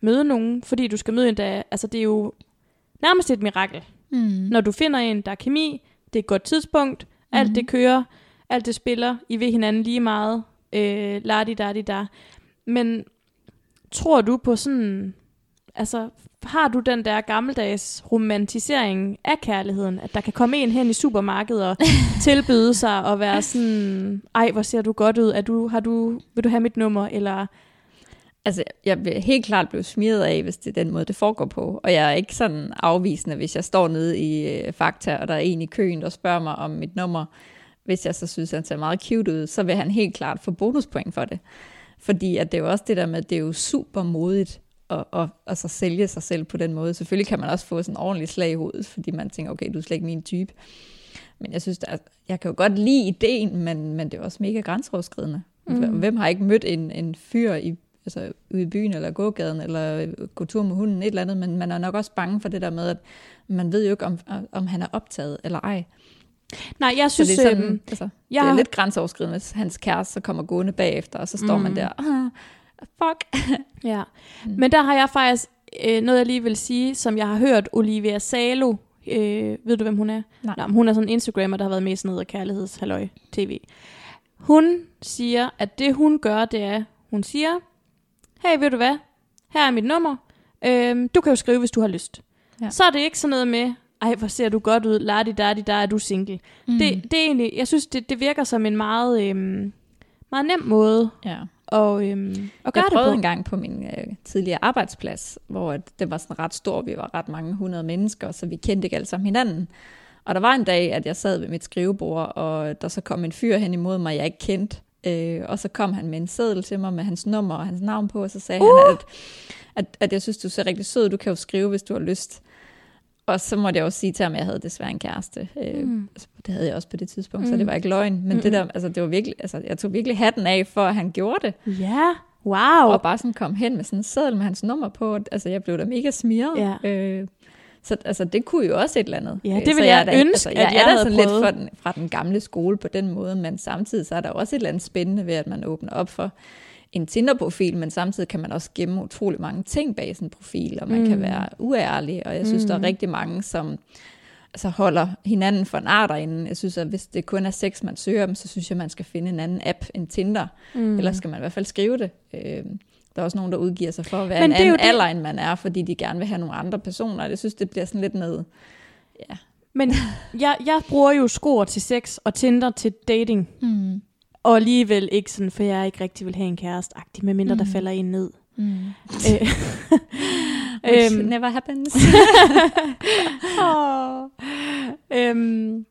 møde nogen, fordi du skal møde en, der, altså det er jo nærmest et mirakel. Mm. Når du finder en, der er kemi, det er et godt tidspunkt, alt Mhm. det kører, alt det spiller, I ved hinanden lige meget, øh, lardi dardi da. Men tror du på sådan, altså har du den der gammeldags romantisering af kærligheden, at der kan komme en hen i supermarkedet og tilbyde sig og være sådan, ej hvor ser du godt ud, er du, har du, vil du have mit nummer, eller Altså, jeg vil helt klart blive smidt af, hvis det er den måde, det foregår på. Og jeg er ikke sådan afvisende, hvis jeg står nede i øh, Fakta, og der er en i køen, der spørger mig om mit nummer. Hvis jeg så synes, han ser meget cute ud, så vil han helt klart få bonuspoint for det. Fordi at det er jo også det der med, at det er jo super modigt at, at, at så sælge sig selv på den måde. Selvfølgelig kan man også få sådan en ordentlig slag i hovedet, fordi man tænker, okay, du er slet ikke min type. Men jeg synes, at jeg kan jo godt lide ideen, men, men det er også mega grænseoverskridende. Mm. Hvem har ikke mødt en, en fyr i, altså, ude i byen, eller gågaden, eller gå tur med hunden, et eller andet, men man er nok også bange for det der med, at man ved jo ikke, om, om han er optaget eller ej. Nej, jeg synes, så det er, sådan, øhm, altså, jeg det er har- lidt grænseoverskridende, hvis hans kæreste så kommer gående bagefter, og så står mm. man der, fuck. Ja, men der har jeg faktisk øh, noget, jeg lige vil sige, som jeg har hørt Olivia Salo. Øh, ved du, hvem hun er? Nej. Nå, hun er sådan en Instagrammer, der har været med i sådan noget kærlighedshalløj tv. Hun siger, at det hun gør, det er, hun siger, hey, ved du hvad? Her er mit nummer. Øhm, du kan jo skrive, hvis du har lyst. Ja. Ja. Så er det ikke sådan noget med, ej, hvor ser du godt ud, ladi dadi, der er du single. Mm. Det, det er egentlig, jeg synes, det, det virker som en meget, øhm, meget nem måde Ja. At, øhm, at gøre Jeg det prøvede på. en gang på min øh, tidligere arbejdsplads, hvor det var sådan ret stor, vi var ret mange hundrede mennesker, så vi kendte ikke alle sammen hinanden. Og der var en dag, at jeg sad ved mit skrivebord, og der så kom en fyr hen imod mig, jeg ikke kendte. Øh, og så kom han med en seddel til mig med hans nummer og hans navn på, og så sagde uh! han, at, at, at jeg synes, du ser rigtig sød, du kan jo skrive, hvis du har lyst. Og så måtte jeg også sige til ham, at jeg havde desværre en kæreste. Øh, mm. Det havde jeg også på det tidspunkt, mm. så det var ikke løgn. Men mm. det der, altså, det var virkelig, altså, jeg tog virkelig hatten af, for at han gjorde det. Ja, wow. Og bare sådan kom hen med sådan en seddel med hans nummer på. Altså, jeg blev da mega smiret. Ja. Øh, så altså, det kunne jo også et eller andet. Ja, Øh, det så ville jeg jeg da- ønske, altså, at jeg jeg er havde sådan prøvet. lidt fra den, fra den gamle skole på den måde, men samtidig så er der også et eller andet spændende ved, at man åbner op for en Tinder-profil, men samtidig kan man også gemme utrolig mange ting bag sådan en profil, og man mm. kan være uærlig, og jeg synes, mm. der er rigtig mange, som altså holder hinanden for en ar derinde. Jeg synes, at hvis det kun er sex, man søger dem, så synes jeg, man skal finde en anden app end Tinder. Mm. Eller skal man i hvert fald skrive det. Øh, der er også nogen, der udgiver sig for at være Men en anden det- alder, end man er, fordi de gerne vil have nogle andre personer. Jeg synes, det bliver sådan lidt noget... Ja. Men jeg, jeg bruger jo skor til sex og Tinder til dating. Mm. Og alligevel ikke sådan, for jeg ikke rigtig vil have en kæreste agtig medmindre mm. der falder en ned. Mm. Øh, Øhm. never happens. åh. øhm,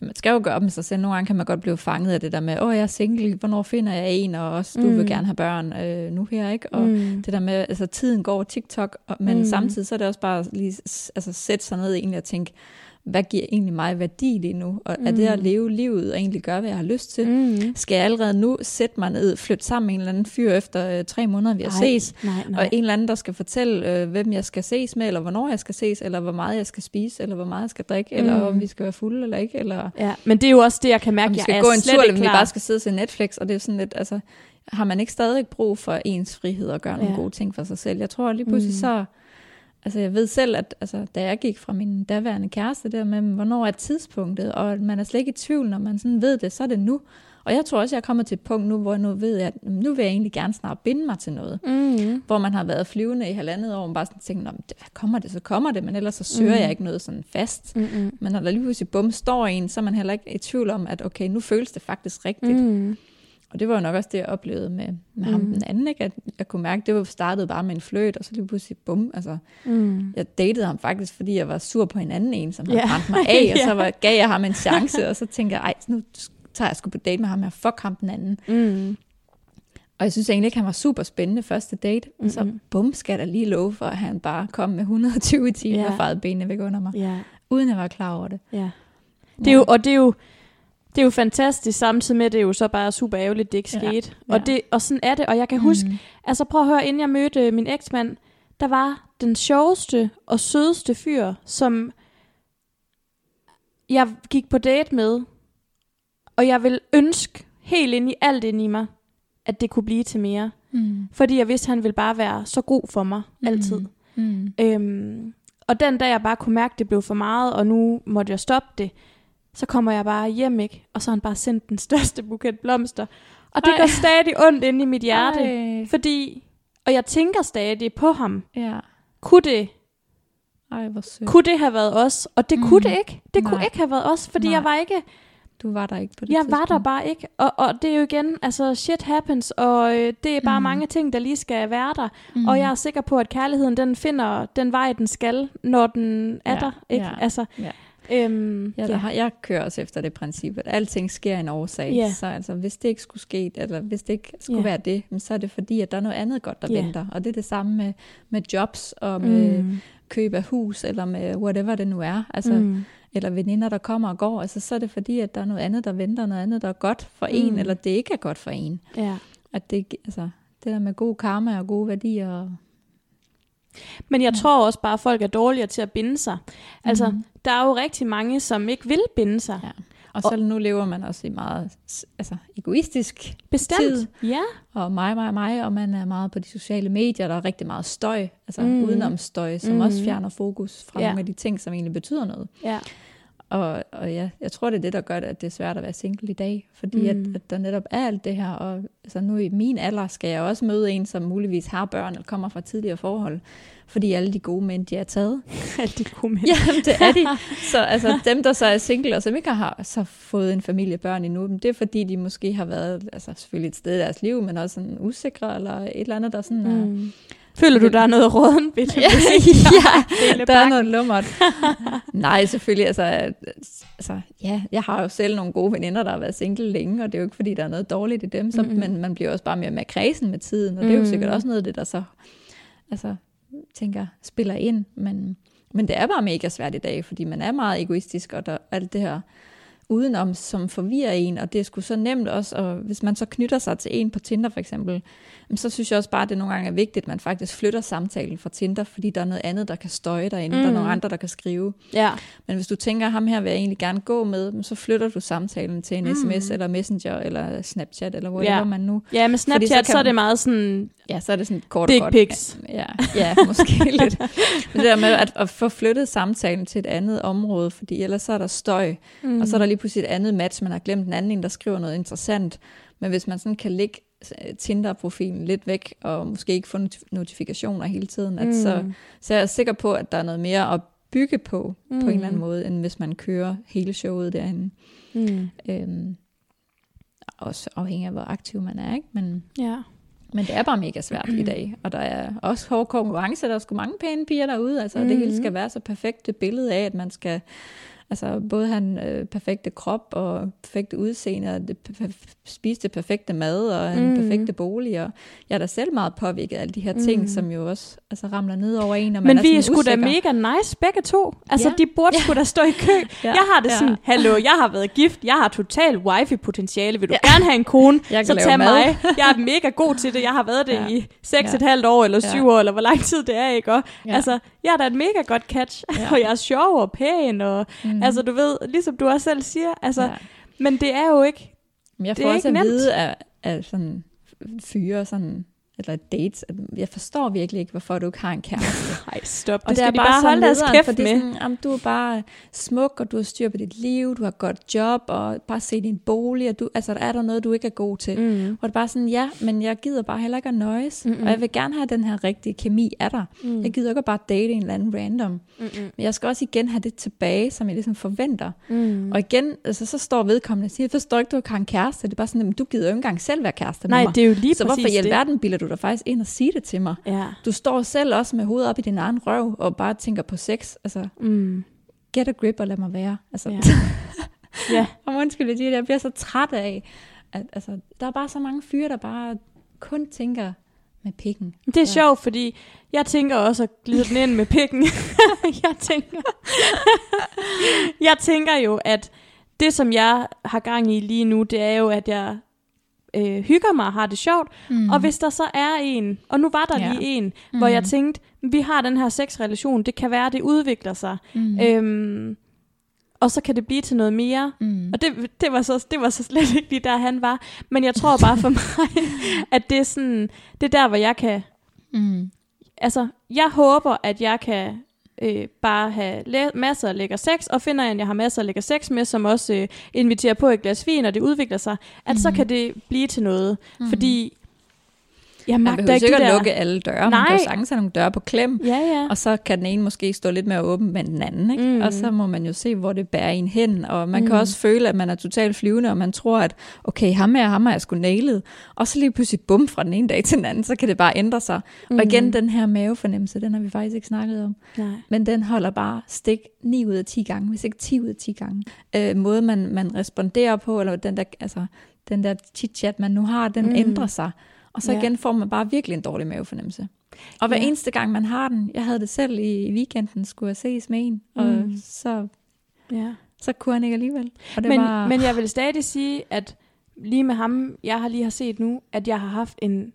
man skal jo gøre op med sig selv. Nogle gange kan man godt blive fanget af det der med, åh, jeg er single, hvornår finder jeg en, og også, du mm. vil gerne have børn øh, nu her, ikke? Og mm. det der med, altså tiden går TikTok, og, men mm. Samtidig så er det også bare lige, altså sætte sig ned egentlig og tænke, hvad giver egentlig mig værdi lige nu? Og mm. er det at leve livet og egentlig gøre, hvad jeg har lyst til? Mm. Mm. Skal jeg allerede nu sætte mig ned, flytte sammen med en eller anden fyr efter øh, tre måneder, vi har Ej, ses? Nej, nej. Og en eller anden, der skal fortælle, øh, hvem jeg skal ses med, eller hvornår jeg skal ses, eller hvor meget jeg skal spise, eller hvor meget jeg skal drikke, mm. eller om vi skal være fulde eller ikke, eller Ja, men det er jo også det, jeg kan mærke, om vi jeg skal er gå en tur, eller vi bare skal sidde og se Netflix, og det er sådan lidt, altså, har man ikke stadig brug for ens frihed og gøre nogle Ja. gode ting for sig selv? Jeg tror lige pludselig Mm. så, altså jeg ved selv, at altså, da jeg gik fra min daværende kæreste der med, hvornår er tidspunktet, og man er slet ikke i tvivl, når man sådan ved det, så er det nu. Og jeg tror også, jeg er kommet til et punkt nu, hvor jeg nu ved, at nu vil jeg egentlig gerne snart binde mig til noget. Mm. Hvor man har været flyvende i halvandet år, og bare sådan tænker, "Nå, men det- hvad kommer det, så kommer det, men ellers så søger Mm. jeg ikke noget sådan fast. Mm-mm. Men når der lige pludselig bum står en, så er man heller ikke i tvivl om, at okay, nu føles det faktisk rigtigt. Mm. Og det var jo nok også det, jeg oplevede med, med mm. ham den anden, ikke? at jeg kunne mærke, det var startet bare med en fløjt, og så lige pludselig bum. Altså, Mm. jeg datede ham faktisk, fordi jeg var sur på en anden en, som havde brændt mig af, og så var, gav jeg ham en chance, og så tænker jeg, ej, nu tager jeg sgu på date med ham her, fuck ham den anden. Mm. Og jeg synes egentlig ikke, han var super spændende første date, mm så bum, skal da lige love for, at han bare kom med 120 i timen Ja. og farede benene væk under mig, Ja, uden jeg var klar over det. ja. Det er jo, og det er jo, det er jo fantastisk, samtidig med, at det er jo så bare super ærgerligt, det ikke skete. Ja. Og, det, og sådan er det, og jeg kan huske, Mm. altså prøv at høre, inden jeg mødte min eksmand, der var den sjoveste og sødeste fyr, som jeg gik på date med, og jeg vil ønske helt ind i alt ind i mig, at det kunne blive til mere. Mm. Fordi jeg vidste, at han ville bare være så god for mig, altid. Mm. Øhm, og den dag, jeg bare kunne mærke, at det blev for meget, og nu måtte jeg stoppe det, så kommer jeg bare hjem, ikke? Og så har han bare sendt den største buket blomster. Og det Ej. gør stadig ondt inde i mit hjerte. Ej. Fordi, og jeg tænker stadig på ham. Ja. Kunne det, Ej, hvor sødt. kunne det have været os? Og det Mm. kunne det ikke. Det kunne Nej. ikke have været os, fordi Nej. jeg var ikke, Du var der ikke på det jeg tidspunkt. var der bare ikke. Og, og det er jo igen, altså shit happens, og øh, det er bare Mm. mange ting, der lige skal være der. Mm. Og jeg er sikker på, at kærligheden, den finder den vej, den skal, når den er Ja, der. Ikke? ja, Altså, ja. Øhm, Ja, der har, jeg kører også efter det princip, at alting sker en årsag. Ja. Så altså, hvis det ikke skulle ske, eller hvis det ikke skulle Ja. være det, så er det fordi, at der er noget andet godt, der Ja. venter. Og det er det samme med, med jobs og med mm. køb af hus, eller med whatever det nu er, altså, mm. eller veninder, der kommer og går, altså, så er det fordi, at der er noget andet, der venter, noget andet, der er godt for mm. en, eller det ikke er godt for en. Ja. At det, altså, det der med god karma og gode værdier, og Men jeg tror også bare, at folk er dårligere til at binde sig. Altså, Mhm. Der er jo rigtig mange, som ikke vil binde sig. Ja. Og så nu lever man også i meget altså, egoistisk Bestemt. tid. Ja. og mig, mig, mig, og man er meget på de sociale medier, der er rigtig meget støj, altså Mm. mm. udenomstøj, som Mm. også fjerner fokus fra Ja. nogle af de ting, som egentlig betyder noget. ja. Og, og ja, jeg tror, det er det, der gør, at det er svært at være single i dag, fordi mm. at, at der netop er alt det her, og altså nu i min alder skal jeg også møde en, som muligvis har børn, eller kommer fra tidligere forhold, fordi alle de gode mænd, de er taget. Alt de gode mænd. Jamen, det er de. Så altså, dem, der så er single, og som ikke har så fået en familie børn endnu, det er fordi, de måske har været altså, selvfølgelig et sted i deres liv, men også sådan usikre, eller et eller andet, der sådan er... Mm. Føler du, der er noget råden ved det? Ja, ja der er noget lummert. Nej, selvfølgelig. Altså, altså, ja, jeg har jo selv nogle gode veninder, der har været single længe, og det er jo ikke, fordi der er noget dårligt i dem, så, Mm-mm. men man bliver også bare mere med kredsen med tiden, og det er jo Mm. sikkert også noget af det, der så altså, tænker, spiller ind. Men, men det er bare mega svært i dag, fordi man er meget egoistisk, og der alt det her udenom, som forvirrer en, og det er sgu så nemt også, og hvis man så knytter sig til en på Tinder for eksempel, jamen, så synes jeg også bare, at det nogle gange er vigtigt, at man faktisk flytter samtalen fra Tinder, fordi der er noget andet, der kan støje derinde, mm. der er Mm. nogle andre, der kan skrive. Ja. Men hvis du tænker, ham her vil jeg egentlig gerne gå med, så flytter du samtalen til en mm. sms, eller Messenger, eller Snapchat, eller whatever Ja. man nu... ja, med så Snapchat, så, så er det meget sådan Ja, så er det sådan kort og godt. pics. Ja, ja måske lidt. Men det der med at, at få flyttet samtalen til et andet område, fordi ellers så er der støj, mm. og så er der lige pludselig et andet match, man har glemt den anden en, der skriver noget interessant. Men hvis man sådan kan lægge øh, Tinder-profilen lidt væk, og måske ikke få not- notifikationer hele tiden, at så, så er jeg sikker på, at der er noget mere at bygge på, mm. på en eller anden måde, end hvis man kører hele showet derinde. Mm. Øhm, også afhængig af, hvor aktiv man er, ikke? Men, Ja. men det er bare mega svært i dag, og der er også hård konkurrence, der er sgu mange pæne piger derude, altså mm-hmm. det hele skal være så perfekt billede af, at man skal altså både have en øh, perfekte krop og perfekte udseende, og det, per- spise det perfekte mad og en Mm. perfekte bolig, og jeg er da selv meget påvirket af alle de her ting, Mm. som jo også altså, ramler ned over en, og man Men er vi er sgu da mega nice begge to. Altså, Ja. de burde sgu da stå i kø. Ja. Jeg har det Ja. sådan, hallo, jeg har været gift, jeg har total wifi-potentiale. Vil du gerne have en kone, så tag mad. mig. Jeg er mega god til det. Jeg har været det Ja. i seks Ja. et halvt år, eller Ja. syv år, eller hvor lang tid det er, ikke? Og, Ja. Altså, jeg er da et mega godt catch. Ja. og jeg er sjov og pæn, og Mm. Altså, du ved, ligesom du også selv siger, altså, Ja. men det er jo ikke, jeg Det får er også ikke at nemt. vide af, af sådan fyre, sådan, eller dates, at jeg forstår virkelig ikke, hvorfor du ikke har en kæreste. nej, stop, Og det skal er de bare holde deres kæft for det er med. Sådan, jamen, du er bare smuk, og du har styr på dit liv, du har et godt job, og bare se din bolig, og du, altså, er der noget, du ikke er god til? Mm. Hvor det bare sådan, ja, men jeg gider bare heller ikke at nøjes, Mm-mm. og jeg vil gerne have den her rigtige kemi af dig. Mm. Jeg gider ikke at bare date en eller anden random, Mm-mm. men jeg skal også igen have det tilbage, som jeg ligesom forventer. Mm. Og igen, altså, så står vedkommende og siger, jeg forstår ikke, du har en kæreste. Det er bare sådan, "Jamen, du gider jo ikke engang selv være kæreste med Nej, mig. det er jo lige så hvorfor i alverden bilder du dig faktisk ind og sige det til mig? Ja. Du står selv også med hovedet op i din egen røv, og bare tænker på sex. Altså, Mm. get a grip og lad mig være. Altså, Ja. ja. og undskyld, jeg jeg bliver så træt af, at altså, der er bare så mange fyre, der bare kun tænker med pikken. Det er Ja. sjovt, fordi jeg tænker også at glide den ind med pikken. jeg tænker, jeg tænker jo, at det, som jeg har gang i lige nu, det er jo, at jeg øh, hygger mig og har det sjovt. Mm. Og hvis der så er en, og nu var der Ja. lige en, mm. hvor jeg tænkte, vi har den her sexrelation, det kan være, det udvikler sig. Mm. Øhm, og så kan det blive til noget mere. Mm. Og det, det, var så, det var så slet ikke lige der, han var. Men jeg tror bare for mig, at det er, sådan, det er der, hvor jeg kan Mm. altså, jeg håber, at jeg kan øh, bare have læ- masser af lækker sex, og finder at jeg har masser af lækker sex med, som også øh, inviterer på et glas vin, og det udvikler sig, at mm. så kan det blive til noget. Mm. Fordi jeg Man behøver ikke at der... lukke alle døre. Man Nej. kan jo sagtens have nogle døre på klem. Ja, ja. Og så kan den ene måske stå lidt mere åben med den anden, ikke? Mm. Og så må man jo se, hvor det bærer en hen, og man mm. kan også føle, at man er totalt flyvende, og man tror, at okay, ham er ham er jeg sgu nailet, og så lige pludselig bum fra den ene dag til den anden, så kan det bare ændre sig. Mm. Og igen, den her mavefornemmelse, den har vi faktisk ikke snakket om, Nej. men den holder bare stik 9 ud af 10 gange, hvis ikke 10 ud af 10 gange. Øh, måde man, man responderer på, eller den der, altså, den der chit-chat, man nu har, den mm. ændrer sig. Og så Ja. igen får man bare virkelig en dårlig mavefornemmelse. Og hver Ja. eneste gang man har den, jeg havde det selv i, i weekenden, skulle jeg ses med en, og Mm. så, Ja. så kunne han ikke alligevel. Og det Men, var, men jeg vil stadig sige, at lige med ham, jeg har lige har set nu, at jeg har haft en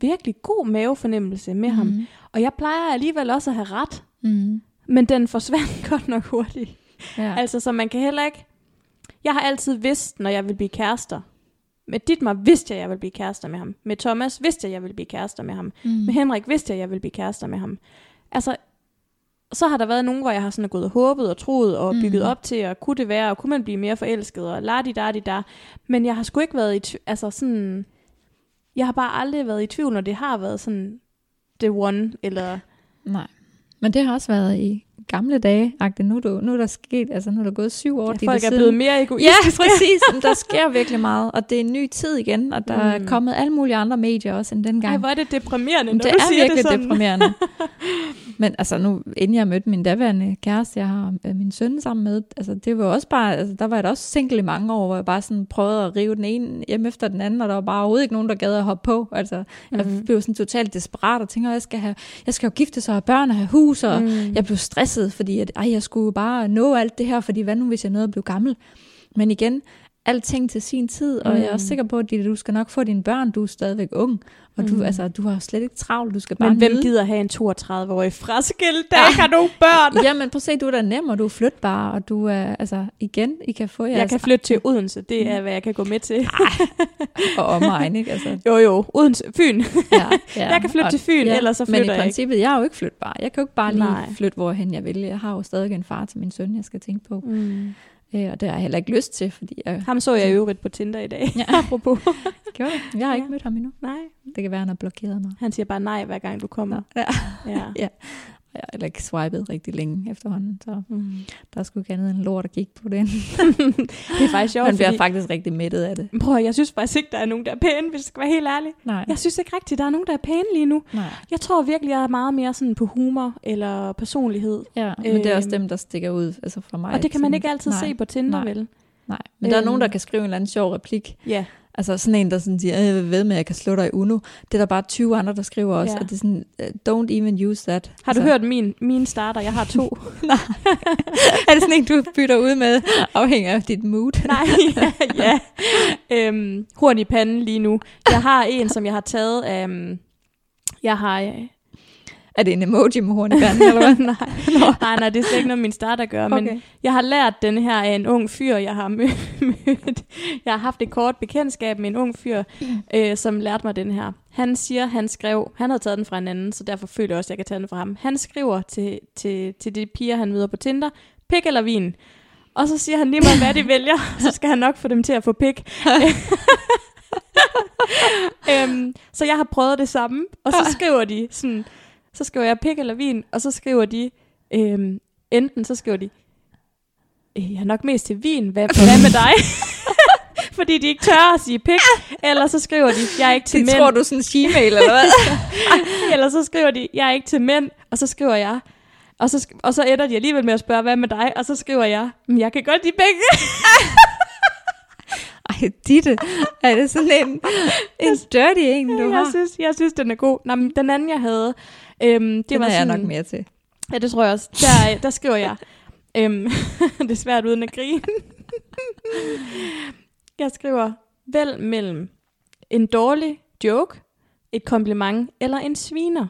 virkelig god mavefornemmelse med mm. ham. Mhm. Og jeg plejer alligevel også at have ret, Mm. men den forsvandt godt nok hurtigt. Ja. Altså, så man kan heller ikke... Jeg har altid vidst, når jeg vil blive kærester. Med Ditmar vidste jeg, at jeg ville blive kærester med ham. Med Thomas vidste jeg, at jeg ville blive kærester med ham. mm. Med Henrik vidste jeg, at jeg ville blive kærester med ham. Altså, så har der været nogen, hvor jeg har sådan gået og håbet og troet og bygget Mhm. op til, og kunne det være, og kunne man blive mere forelsket, og la di da di da. Men jeg har sgu ikke været i altså sådan, jeg har bare aldrig været i tvivl, når det har været sådan the one, eller Nej. Men det har også været i gamle dage, Agte. Nu, er du, nu er der sket, altså nu er der gået syv år. ja, folk er blevet mere Ja, egoistiske. præcis. Men der sker virkelig meget, og det er en ny tid igen, og der mm. er Mm. kommet alle mulige andre medier også end dengang. Ej, hvor er det deprimerende, Men når det du er siger virkelig det sådan. deprimerende. Men altså nu, inden jeg mødte min daværende kæreste, jeg har øh, min søn sammen med, altså det var også bare, altså der var jeg da også single i mange år, hvor jeg bare sådan prøvede at rive den ene hjem efter den anden, og der var bare overhovedet ikke nogen, der gad at hoppe på. Altså jeg Mhm. blev sådan totalt desperat og tænkte, jeg skal, have, jeg skal jo gifte sig og have børn og have hus, og Mm. jeg blev stresset, fordi at, ej, jeg skulle bare nå alt det her, fordi hvad nu, hvis jeg nåede at blive gammel? Men igen, alting til sin tid, og mm. jeg er også Mm. sikker på, at du skal nok få dine børn, du er stadigvæk ung, og du, Mm. altså, du har slet ikke travlt, du skal bare Men hvem nyde. gider have en 32-årig fraskilt, der ikke har nogen børn? Jamen prøv at se, du er da nem, og du er flytbar, og du er, altså igen, I kan få jeres Jeg kan flytte til Odense, det er, hvad jeg kan gå med til. og omegn, ikke? Altså, Jo, jo, Odense, Fyn. ja, ja. Jeg kan flytte og, til Fyn, ellers så Men flytter i jeg ikke. princippet, jeg er jo ikke flytbar. Jeg kan jo ikke bare lige Nej. flytte, hvorhen jeg vil. Jeg har jo stadig en far til min søn, jeg skal tænke på. Mm. Øh, og det har jeg heller ikke lyst til, fordi jeg Ham så jeg i øvrigt på Tinder i dag, Ja. apropos. gjorde det. Jeg har ikke Ja. mødt ham endnu. Nej. Det kan være, han har blokeret mig. Han siger bare nej, hver gang du kommer. Ja. Ja. Jeg har heller ikke swipet rigtig længe efterhånden, så Mm. der er sgu ikke andet end lort at kigge på den. Det er faktisk sjovt, Man bliver fordi... faktisk rigtig mættet af det. Prøv, jeg synes faktisk ikke, der er nogen, der er pæne, hvis jeg skal være helt ærlig. Nej, Jeg synes ikke rigtigt, der er nogen, der er pæne lige nu. nej. Jeg tror virkelig, jeg er meget mere sådan på humor eller personlighed. Ja, men det er også Øhm, dem, der stikker ud altså for mig. Og det kan man ikke altid nej, se på Tinder, nej. vel? Nej, men der er Øhm. nogen, der kan skrive en eller anden sjov replik. Ja. Altså sådan en, der sådan siger, "Øh, jeg ved med, at jeg kan slå dig i Uno. Det er der bare 20 andre, der skriver også, Ja. og det er sådan, "Øh, don't even use that. Har du altså, hørt min, min starter? Jeg har to. Er det sådan en, du bytter ud med, afhængig af dit mood? Nej, ja. ja. Øhm, horn i panden lige nu. Jeg har en, som jeg har taget af... Um, jeg har... Er det en emoji med horn i panden, eller hvad? nej, nej, nej, det er slet ikke noget, min start at gøre. Men Okay. jeg har lært den her af en ung fyr, jeg har mødt. Jeg har haft et kort bekendtskab med en ung fyr, øh, som lærte mig den her. Han siger, han skrev, han havde taget den fra en anden, så derfor føler jeg også, at jeg kan tage den fra ham. Han skriver til, til, til de piger, han møder på Tinder, pik eller vin. Og så siger han lige meget, hvad de vælger, så skal han nok få dem til at få pik. øhm, så jeg har prøvet det samme, og så skriver de sådan, så skriver jeg pik eller vin, og så skriver de, øhm, enten så skriver de, øh, jeg er nok mest til vin, hvad, hvad med dig? Fordi de ikke tør at sige pik, eller så skriver de, jeg er ikke til Det mænd, tror du sådan en Gmail, eller hvad? eller så skriver de, jeg er ikke til mænd, og så skriver jeg, og så, og så ender de alligevel med at spørge, hvad med dig? Og så skriver jeg, "Men jeg kan godt lide begge. Ej, Ditte, er det sådan en, en dirty en, du jeg, har? synes, jeg synes, den er god. Nå, men den anden, jeg havde, øhm, det Det var var jeg sådan, nok mere til. Ja, det tror jeg også. Der, der skriver jeg, øhm, det er svært uden at grine. jeg skriver, vælg mellem en dårlig joke, et kompliment eller en sviner.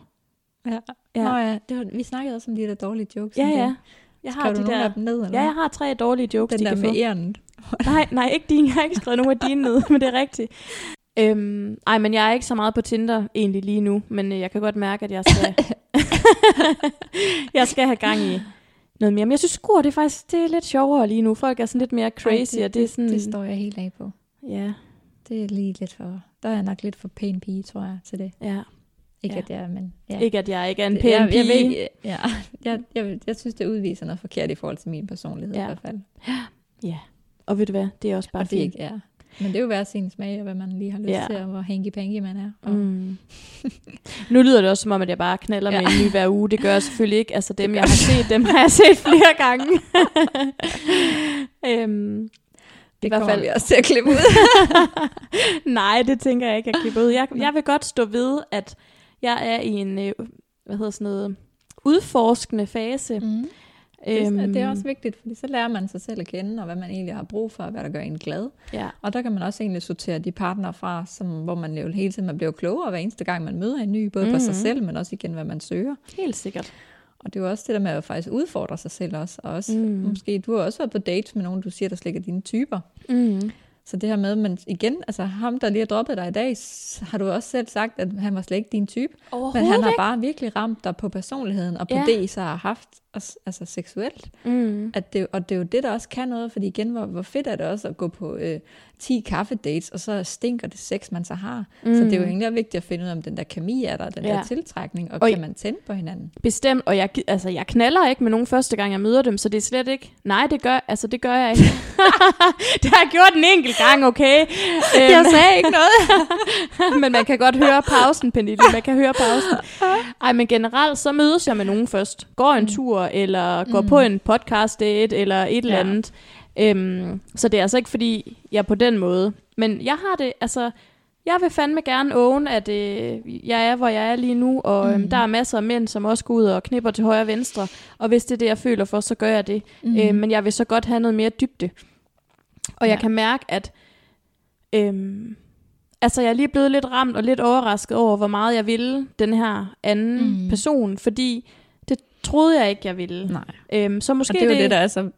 Ja. Ja. Nå ja, det var, vi snakkede også om de der dårlige jokes. Ja, ja. Jeg har du de der... af dem ned, eller Ja, jeg har tre dårlige jokes, Den de der kan med få. Nej, nej, ikke dine. Jeg har ikke skrevet nogen af dine ned, men det er rigtigt. Øhm, ej, men jeg er ikke så meget på Tinder egentlig lige nu, men øh, jeg kan godt mærke, at jeg skal, jeg skal have gang i noget mere. Men jeg synes sgu, det er faktisk det er lidt sjovere lige nu. Folk er sådan lidt mere crazy, Ej, og det er sådan... det står jeg helt af på. Ja, Det er lige lidt for... Der er jeg nok lidt for pæn pige, tror jeg, til det. ja. Ikke Ja. at jeg er, men... Ja. Ikke at jeg ikke er en Det- pæn jeg, jeg, pige. ved, ja, jeg, jeg, jeg synes, det udviser noget forkert i forhold til min personlighed Ja. i hvert fald. Ja, og ved du hvad, det er også bare Og det fint. ikke, ja. Men det er jo hver sin smag, og hvad man lige har lyst Ja. til, og hvor hanky-panky man er. Og, Mm. nu lyder det også som om, at jeg bare knaller ja. Med en ny hver uge. Det gør jeg selvfølgelig ikke. Altså dem, jeg har set, dem har jeg set flere gange. øhm, Det I hvert fald- vi også til at klippe ud. Nej, det tænker jeg ikke, jeg klipper ud. Jeg, jeg vil godt stå ved, at jeg er i en, øh, hvad hedder sådan noget, udforskende fase. Mm. Øhm, Det, det er også vigtigt, fordi så lærer man sig selv at kende, og hvad man egentlig har brug for, og hvad der gør en glad. Ja, Og der kan man også egentlig sortere de partnere fra, som, hvor man jo hele tiden man bliver klogere hver eneste gang, man møder en ny, både mm-hmm. på sig Mhm. selv, men også igen, hvad man søger. helt sikkert. Og det er jo også det der med at faktisk udfordre sig selv også. Og også Mm. mm. måske, du har også været på dates med nogen, du siger, der slet ikke er dine typer. Mm. Så det her med, men igen, altså ham, der lige har droppet dig i dag, har du også selv sagt, at han var slet ikke din type. Men han har bare virkelig ramt dig på personligheden, og på Ja. det, I så har haft, altså seksuelt. Mm. At det, og det er jo det, der også kan noget, fordi igen, hvor, hvor fedt er det også at gå på øh, 10 kaffedates, og så stinker det sex, man så har. Mm. Så det er jo egentlig også vigtigt at finde ud af, om den der kemi er der, den Ja. der tiltrækning, og, Og- kan man tænde på hinanden? Bestemt, og jeg, altså, jeg knaller ikke med nogen første gang, jeg møder dem, så det er slet ikke... Nej, det gør, altså, det gør jeg ikke. det har jeg gjort en enkelt gang, okay? Øhm, sagde ikke noget. men man kan godt høre pausen, Pernille. Man kan høre pausen. Ej, men generelt, så mødes jeg med nogen først. Går en tur, eller går Mm. på en podcast date, eller et eller Ja. andet. Øhm, så det er altså ikke, fordi jeg er på den måde. Men jeg har det, altså... Jeg vil fandme gerne own, at øh, jeg er, hvor jeg er lige nu, og øhm, Mm. der er masser af mænd, som også går ud og knipper til højre og venstre, og hvis det er det, jeg føler for, så gør jeg det. Mm. Øh, men jeg vil så godt have noget mere dybde. Og jeg Ja. kan mærke, at øhm, altså jeg er lige blevet lidt ramt og lidt overrasket over, hvor meget jeg ville den her anden mm. Person, fordi det troede jeg ikke, jeg ville. Nej. Øhm, så måske Og det er jo det, der er så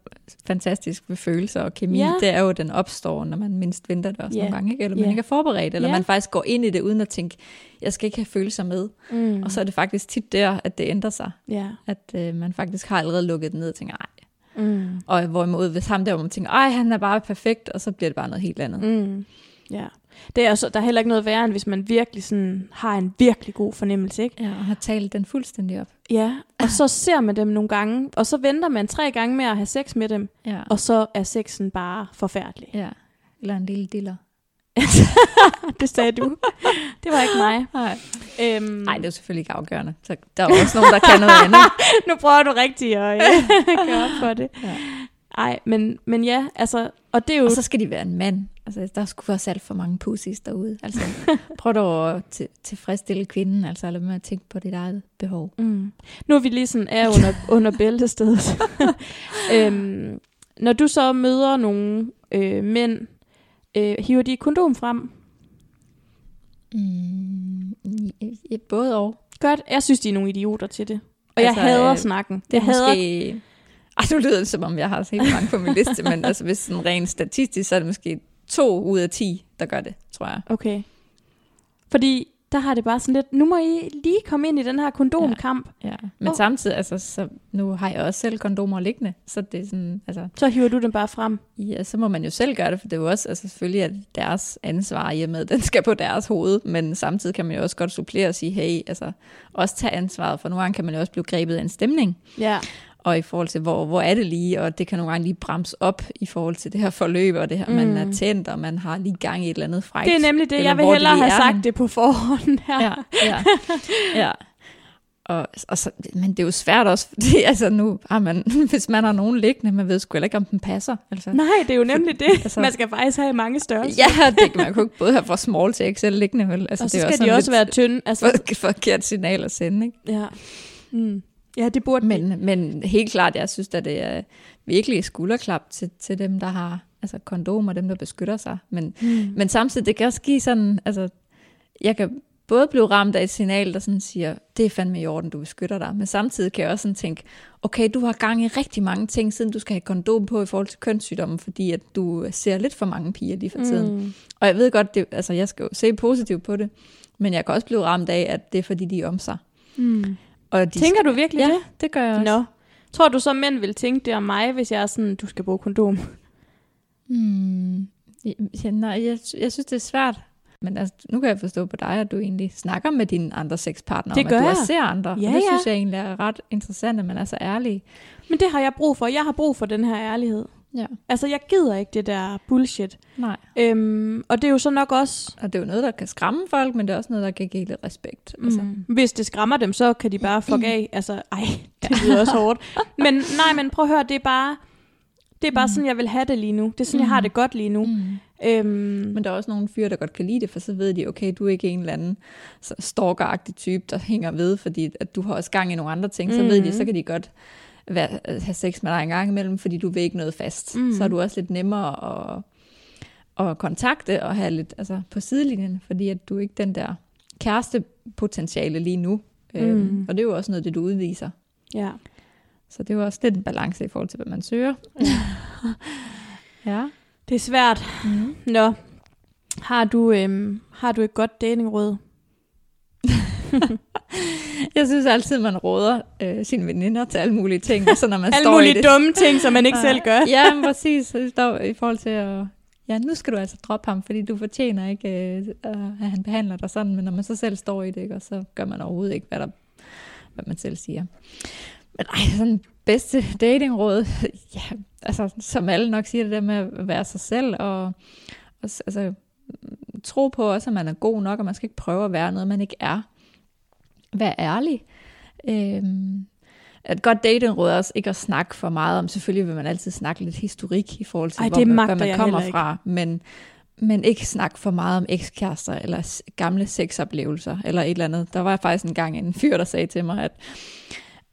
fantastisk ved følelser og kemi. Ja. Ja. Det er jo, at den opstår, når man mindst venter det også Ja. nogle gange. Ikke? Eller Ja. man ikke er forberedt, eller Ja. man faktisk går ind i det uden at tænke, jeg skal ikke have følelser med. Mm. Og så er det faktisk tit der, at det ændrer sig. Ja. At øh, man faktisk har allerede lukket det ned og tænker, nej. Mm. Og hvorimod hvis ham der, hvor man tænker, ej, han er bare perfekt, og så bliver det bare noget helt andet. Mm. Ja. Det er også, der er heller ikke noget værre, end hvis man virkelig sådan, har en virkelig god fornemmelse, ikke? Ja, og har talt den fuldstændig op. Ja, og så ser man dem nogle gange, og så venter man tre gange med at have sex med dem, Ja. og så er sexen bare forfærdelig. ja. Eller en lille diller. det sagde du. Det var ikke mig. Nej. Øhm, Nej, det er selvfølgelig ikke afgørende. Så der er også nogen, der kan noget andet. nu prøver du rigtig at øh, gøre op for det. Ja. Ej, men, men ja, altså, og det er jo... Og så skal de være en mand. Altså, der skulle også alt for mange pussies derude. Altså, prøv dog at til, tilfredsstille kvinden, altså lad med at tænke på dit eget behov. Mm. Nu er vi lige sådan er under, under bæltestedet. øhm, når du så møder nogle øh, mænd, øh, hiver de kondom frem? Mm, ja, både og. Godt, jeg synes, de er nogle idioter til det. Og Altså, jeg hader øh, snakken. Det jeg hader... måske... Ej, nu lyder det, som om jeg har helt mange på min liste, men altså, hvis sådan rent statistisk, så er det måske to ud af ti, der gør det, tror jeg. Okay. Fordi der har det bare sådan lidt, nu må I lige komme ind i den her kondomkamp. Ja. Men Åh. oh. samtidig, altså, så nu har jeg også selv kondomer liggende, så det er sådan, altså, Så hiver du dem bare frem. ja, så må man jo selv gøre det, for det er jo også, altså selvfølgelig er deres ansvar i og med, den skal på deres hoved, men samtidig kan man jo også godt supplere og sige, hey, altså, også tage ansvaret, for nogle gange kan man jo også blive grebet af en stemning, Ja. Og i forhold til, hvor, hvor er det lige, og det kan nogle gange lige bremse op i forhold til det her forløb, og det her, mm. man er tændt, og man har lige gang i et eller andet frækt. Det er nemlig det, jeg vil hellere lige have er sagt det på forhånd her. Ja, ja, ja. Og, og så, men det er jo svært også, fordi altså nu har man, hvis man har nogen liggende, man ved sgu ikke, om den passer. Altså. Nej, det er jo nemlig det. Altså- Man skal faktisk have mange størrelser. Ja, det kan man jo ikke både have fra small til XL liggende, vel? Altså, og så det skal de sådan også være tynde. Altså, for- forkert signal at sende, ikke? ja. Mm. Ja, det burde Men, men helt klart, jeg synes, at det er virkelig skulderklap til, til dem, der har altså kondomer, dem, der beskytter sig. Men, Mm. men samtidig, det kan også give sådan, altså, jeg kan både blive ramt af et signal, der sådan siger, det er fandme i orden, du beskytter dig. Men samtidig kan jeg også sådan tænke, okay, du har gang i rigtig mange ting, siden du skal have kondom på i forhold til kønssygdomme, fordi at du ser lidt for mange piger lige for tiden. Mm. Og jeg ved godt, det, altså jeg skal jo se positivt på det, men jeg kan også blive ramt af, at det er fordi, de er om sig. Mm. Og de Tænker du virkelig ja, det? det gør jeg også. Nå. Tror du så, mænd vil tænke det om mig, hvis jeg er sådan, du skal bruge kondom? Hmm. Ja, nej, jeg, jeg synes, det er svært. Men altså, nu kan jeg forstå på dig, at du egentlig snakker med dine andre sexpartnere Det om, gør at du også ser andre. Ja, og det ja. synes jeg egentlig er ret interessant, at man er så ærlig. Men det har jeg brug for. Jeg har brug for den her ærlighed. Ja. Altså, jeg gider ikke det der bullshit. Nej. Øhm, og det er jo så nok også, Og det er jo noget, der kan skræmme folk, men det er også noget, der kan give lidt respekt. Altså, mm, hvis det skræmmer dem, så kan de bare fuck af. Altså, ej, det lyder også hårdt. Men nej, men prøv at høre, det er bare, Det er bare Mm. sådan, jeg vil have det lige nu. Det er sådan, jeg Mm. har det godt lige nu. Mm. Øhm, Men der er også nogle fyre, der godt kan lide det, for så ved de, okay, du er ikke en eller anden stalkeragtig type, der hænger ved, fordi at du har også gang i nogle andre ting, så ved de, så kan de godt være, have sex med dig en gang imellem, fordi du vil ikke noget fast. Mhm. Så er du også lidt nemmere at, at kontakte og have lidt altså, på sidelinjen, fordi at du ikke den der kærestepotentiale lige nu. Øhm, Mhm. og det er jo også noget, det du udviser. ja. Så det er jo også lidt en balance i forhold til, hvad man søger. ja. Det er svært. Mm. Nå, har du, øhm, har du et godt datingråd? Jeg synes altid, man råder øh, sine veninder til alle mulige ting, så når man Alle står i mulige det. dumme ting, som man ikke selv gør. ja, men præcis. Står i forhold til at, ja, nu skal du altså droppe ham, fordi du fortjener ikke, øh, at han behandler dig sådan, men når man så selv står i det, ikke, og så gør man overhovedet ikke, hvad, der, hvad man selv siger. Men ej, sådan bedste datingråd, ja, altså som alle nok siger, det der med at være sig selv, og, og altså, tro på også, at man er god nok, og man skal ikke prøve at være noget, man ikke er. Vær ærlig. Øhm, et godt datingråd er også ikke at snakke for meget om. Selvfølgelig vil man altid snakke lidt historik i forhold til, Ej, hvor man, hvad man jeg kommer fra. Men, men ikke snakke for meget om ekskærester eller gamle sexoplevelser eller et eller andet. Der var faktisk en gang en fyr, der sagde til mig, at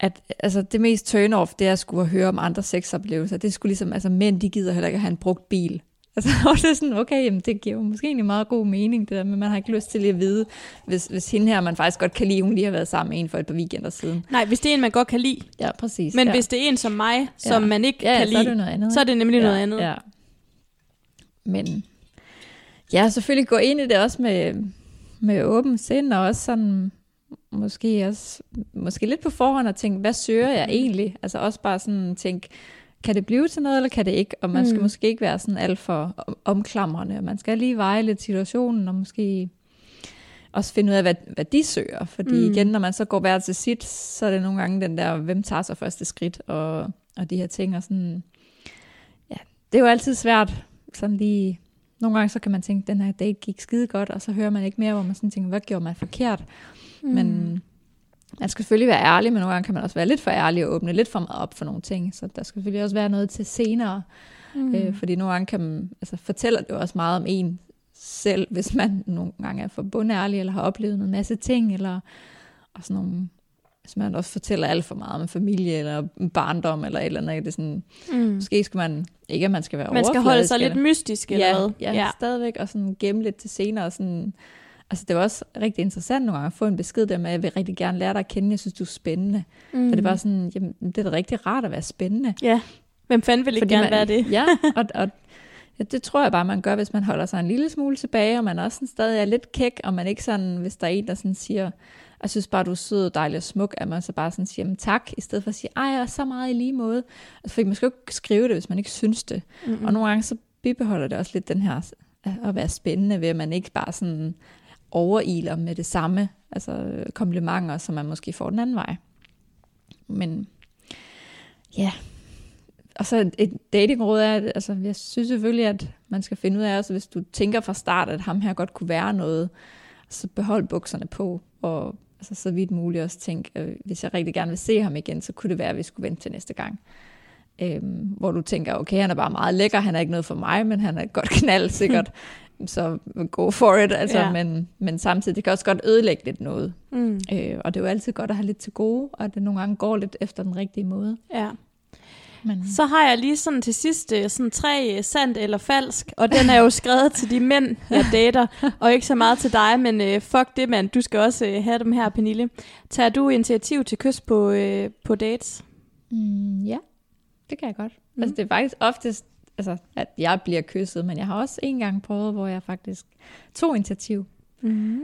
at altså, det mest turn-off, det er at skulle høre om andre sexoplevelser. Det skulle ligesom, altså mænd, de gider heller ikke have en brugt bil. Altså, og det er sådan, okay, jamen, det giver jo måske egentlig meget god mening, det der, men man har ikke lyst til lige at vide, hvis, hvis hende her, man faktisk godt kan lide, hun lige har været sammen med en for et par weekender siden. Nej, hvis det er en, man godt kan lide. Ja, præcis. Men ja. hvis det er en som mig, som Ja. man ikke ja, kan så er lide, det noget andet. så er det nemlig ja, noget andet. Ja. Men ja, selvfølgelig gå ind i det også med, med åben sind, og også sådan, måske også, måske lidt på forhånd at tænke, hvad søger jeg egentlig? Altså også bare sådan tænke, kan det blive til noget, eller kan det ikke? Og man skal Mm. måske ikke være sådan alt for om- omklamrende, og man skal lige veje lidt situationen, og måske også finde ud af, hvad, hvad de søger. Fordi mm. igen, når man så går hver til sit, så er det nogle gange den der, hvem tager sig første skridt, og, og de her ting, og sådan, ja, det er jo altid svært, sådan lige, nogle gange så kan man tænke, den her date gik skide godt, og så hører man ikke mere, hvor man sådan tænker, hvad gjorde man forkert? Mm. Men man skal selvfølgelig være ærlig, men nogle gange kan man også være lidt for ærlig og åbne lidt for meget op for nogle ting, så der skal selvfølgelig også være noget til senere, mm. øh, fordi nogle gange kan man, altså fortæller det jo også meget om en selv, hvis man nogle gange er for ærlig, eller har oplevet en masse ting, eller og sådan nogle, hvis man også fortæller alt for meget om familie, eller barndom, eller et eller andet, det er sådan, mm. måske skal man, ikke at man skal være Man skal holde sig lidt mystisk, eller ja, hvad? ja, ja, stadigvæk, og sådan gemme lidt til senere. Sådan, altså det var også rigtig interessant nogle gange at få en besked der med, at jeg vil rigtig gerne lære dig at kende, jeg synes, du er spændende. Mm. For det var sådan, jamen, det er da rigtig rart at være spændende. Ja, hvem fanden vil ikke Fordi gerne man, være det? Ja, og, og ja, det tror jeg bare, man gør, hvis man holder sig en lille smule tilbage, og man også sådan stadig er lidt kæk, og man ikke sådan, hvis der er en, der sådan siger, jeg synes bare, du er sød og dejlig og smuk, at man så bare sådan siger, jamen tak, i stedet for at sige, ej, jeg er så meget i lige måde. Altså, fordi man skal jo ikke skrive det, hvis man ikke synes det. Mm-mm. Og nogle gange så bibeholder det også lidt den her at være spændende ved, at man ikke bare sådan overiler med det samme, altså øh, komplimenter, som man måske får den anden vej. Men ja, og så et- datingråd er, at, altså jeg synes selvfølgelig, at man skal finde ud af, altså hvis du tænker fra start, at ham her godt kunne være noget, så behold bukserne på, og altså, så vidt muligt også tænk, øh, hvis jeg rigtig gerne vil se ham igen, så kunne det være, at vi skulle vente til næste gang. Øhm, hvor du tænker, okay, han er bare meget lækker, han er ikke noget for mig, men han er et godt knald sikkert, så go for it, altså, Ja. men, men samtidig, det kan også godt ødelægge lidt noget. Mm. Øh, og det er jo altid godt at have lidt til gode, og det nogle gange går lidt efter den rigtige måde. Ja. Men, Så har jeg lige sådan til sidst øh, sådan tre øh, sandt eller falsk, og den er jo skrevet til de mænd, jeg dater, og ikke så meget til dig, men øh, fuck det mand, du skal også øh, have dem her, Pernille. Tager du initiativ til kys på, øh, på dates? mm, ja, det kan jeg godt. Mm. Mm. Altså, det er faktisk oftest, altså, at jeg bliver kysset, men jeg har også en gang prøvet, hvor jeg faktisk tog initiativ. Mm.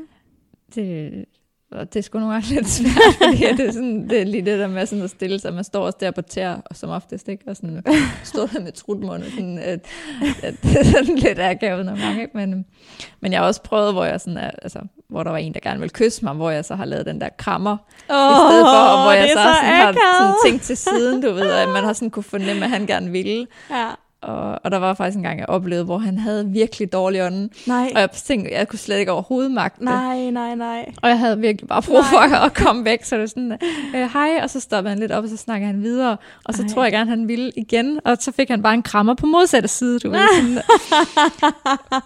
Det, og det er sgu nogle gange lidt svært, fordi det er, sådan, det er lige det der med sådan at stille sig. Man står også der på tær, og som oftest ikke, og sådan står der med trutmund, og sådan, at, at det er sådan lidt akavet nogle gange. Ikke? Men, men jeg har også prøvet, hvor, jeg sådan er, altså, hvor der var en, der gerne ville kysse mig, hvor jeg så har lavet den der krammer, Oh, i stedet for, og hvor jeg så, så sådan har sådan tænkt til siden, du ved, at man har sådan kunne fornemme, at han gerne ville. Ja. Og, og der var faktisk en gang, jeg oplevede, hvor han havde virkelig dårlig ånden. Nej. Og jeg tænkte, jeg kunne slet ikke overhovedet magte. Nej, nej, nej. Og jeg havde virkelig bare brug for at komme væk, så det var sådan, øh, hej, og så stoppede han lidt op, og så snakker han videre, og så Ej. Tror jeg gerne, han ville igen, og så fik han bare en krammer på modsatte side, du ved. Sådan,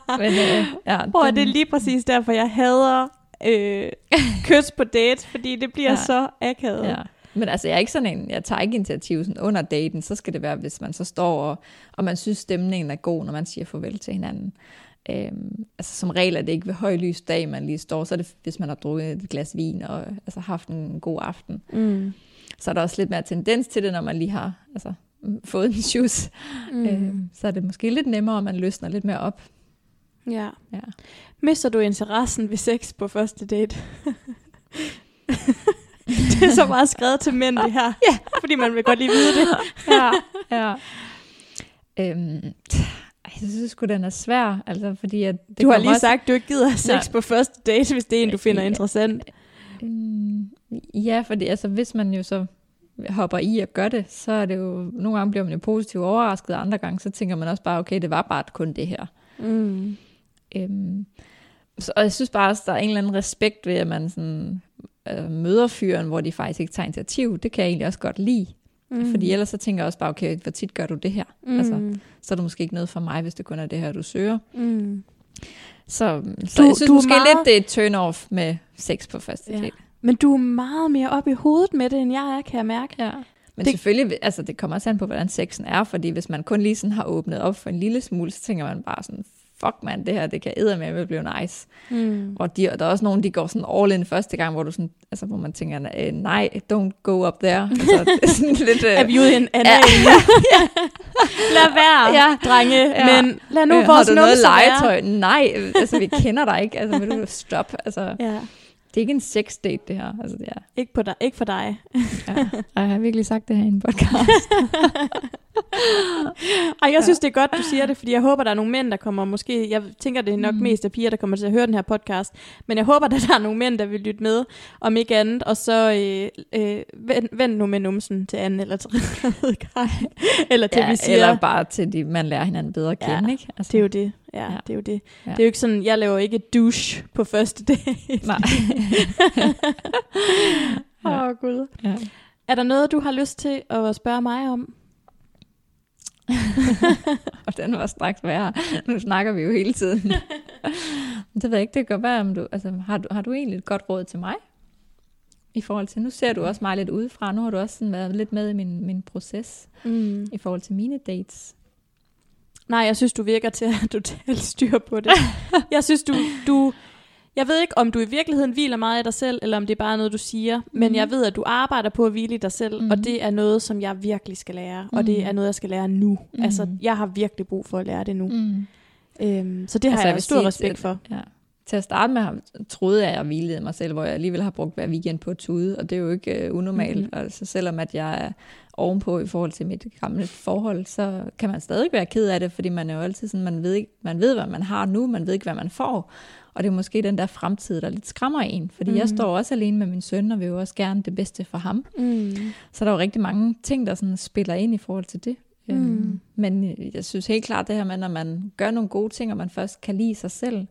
men, øh, ja, Hvor er det lige præcis derfor, jeg hader øh, kys på date, fordi det bliver. Ja. så akavet. Ja. Men altså, jeg er ikke sådan en, jeg tager ikke initiativ sådan under daten, så skal det være, hvis man så står, og, og man synes, stemningen er god, når man siger farvel til hinanden. Øhm, altså som regel er det ikke ved højlys dag, man lige står, så er det, hvis man har drukket et glas vin og altså, haft en god aften. Mm. Så er der også lidt mere tendens til det, når man lige har altså, fået en shoes. Mm. Mm. Øhm, så er det måske lidt nemmere, at man løsner lidt mere op. Ja. Ja. Mister du interessen ved sex på første date? det er så meget skrevet til mænd, det her. Ja. Fordi man vil godt lige vide det. ja, ja. Øhm, jeg synes sgu, den er svær, altså, fordi at det Du har lige også, sagt, at du ikke gider have sex Nej. på første date, hvis det er en, du finder Ja. interessant. Mm, ja, fordi altså, hvis man jo så hopper i og gør det, så er det jo, nogle gange bliver man jo positivt overrasket, og andre gange så tænker man også bare, okay, det var bare kun det her. Mm. Øhm, så, og jeg synes bare også, der er en eller anden respekt ved, at man sådan, øh, møder fyren, hvor de faktisk ikke tager initiativ. Det kan jeg egentlig også godt lide. Mm. Fordi ellers så tænker jeg også bare, okay, hvor tit gør du det her? mm. Altså, så er det måske ikke noget for mig, hvis det kun er det her, du søger. mm. Så, så Du- jeg synes du måske meget- lidt, det er et turn-off med sex på første Ja. date. Men du er meget mere op i hovedet med det, end jeg er, kan jeg mærke. Ja. Men det, selvfølgelig, altså det kommer også an på, hvordan sexen er, fordi hvis man kun lige sådan har åbnet op for en lille smule, så tænker man bare sådan, fuck man, det her, det kan med blive nice. Mm. Og de, og der er også nogen, de går sådan all in første gang, hvor du sådan, altså hvor man tænker, "Øh, nej, don't go up there. Altså, det er sådan lidt... Er Øh, vi ude i en anden? Ja. Lad være, ja. Ja. drenge. Ja. Men lad nu øh, har vores du noget numser være. legetøj? Nej, øh, altså vi kender dig ikke. Altså vil du stop? Altså, Ja. Det er ikke en sex date, det her. Altså, det er, Ikke, på dig, ikke for dig. ja. Og jeg har virkelig sagt det her i en podcast. Ej, jeg synes, det er godt, du siger det, fordi jeg håber, der er nogle mænd, der kommer måske... Jeg tænker, det er nok Mm. mest af piger, der kommer til at høre den her podcast. Men jeg håber, der er nogle mænd, der vil lytte med, om ikke andet. Og så øh, øh, vend, vend nu med numsen til anden eller gang. Eller til ja, vi siger... Eller bare til, de, man lærer hinanden bedre at kende, Ja, ikke? Altså, Det er jo det. Ja, ja. Ja. det er jo det. Ja. Det er jo ikke sådan, jeg laver ikke douche på første date. Nej. Åh, oh, Gud. ja. Er der noget, du har lyst til at spørge mig om? Og den var straks værre. Nu snakker vi jo hele tiden. det ved jeg ikke, det kan være, om du, altså, har, du, har du egentlig et godt råd til mig? I forhold til, nu ser du også mig lidt udefra, nu har du også sådan været lidt med i min, min proces, Mm. i forhold til mine dates. Nej, jeg synes, du virker til at have totalt styr på det. jeg synes, du, du... Jeg ved ikke, om du i virkeligheden hviler meget af dig selv, eller om det er bare noget, du siger. Men Mhm. jeg ved, at du arbejder på at hvile i dig selv, mm. og Mhm. det er noget, som jeg virkelig skal lære. Og det Mhm. er noget, jeg skal lære nu. Mhm. Altså, jeg har virkelig brug for at lære det nu. Mm. Øhm, så det har Altså, jeg jeg stor sige, respekt for. Ja. Til at starte med troede jeg, at jeg hvilede mig selv, hvor jeg alligevel har brugt hver weekend på at tude, og det er jo ikke uh, unormalt. Mhm. Mm-hmm. Altså, selvom at jeg ovenpå i forhold til mit gamle forhold, så kan man stadig være ked af det, fordi man er jo altid sådan, man ved, ikke, man ved, hvad man har nu, man ved ikke, hvad man får. Og det er måske den der fremtid, der lidt skræmmer en, fordi mm. jeg står også alene med min søn, og vil jo også gerne det bedste for ham. Mm. Så der er jo rigtig mange ting, der sådan spiller ind i forhold til det. Mm. Øhm, men jeg synes helt klart det her med, når man gør nogle gode ting, og man først kan lide sig selv,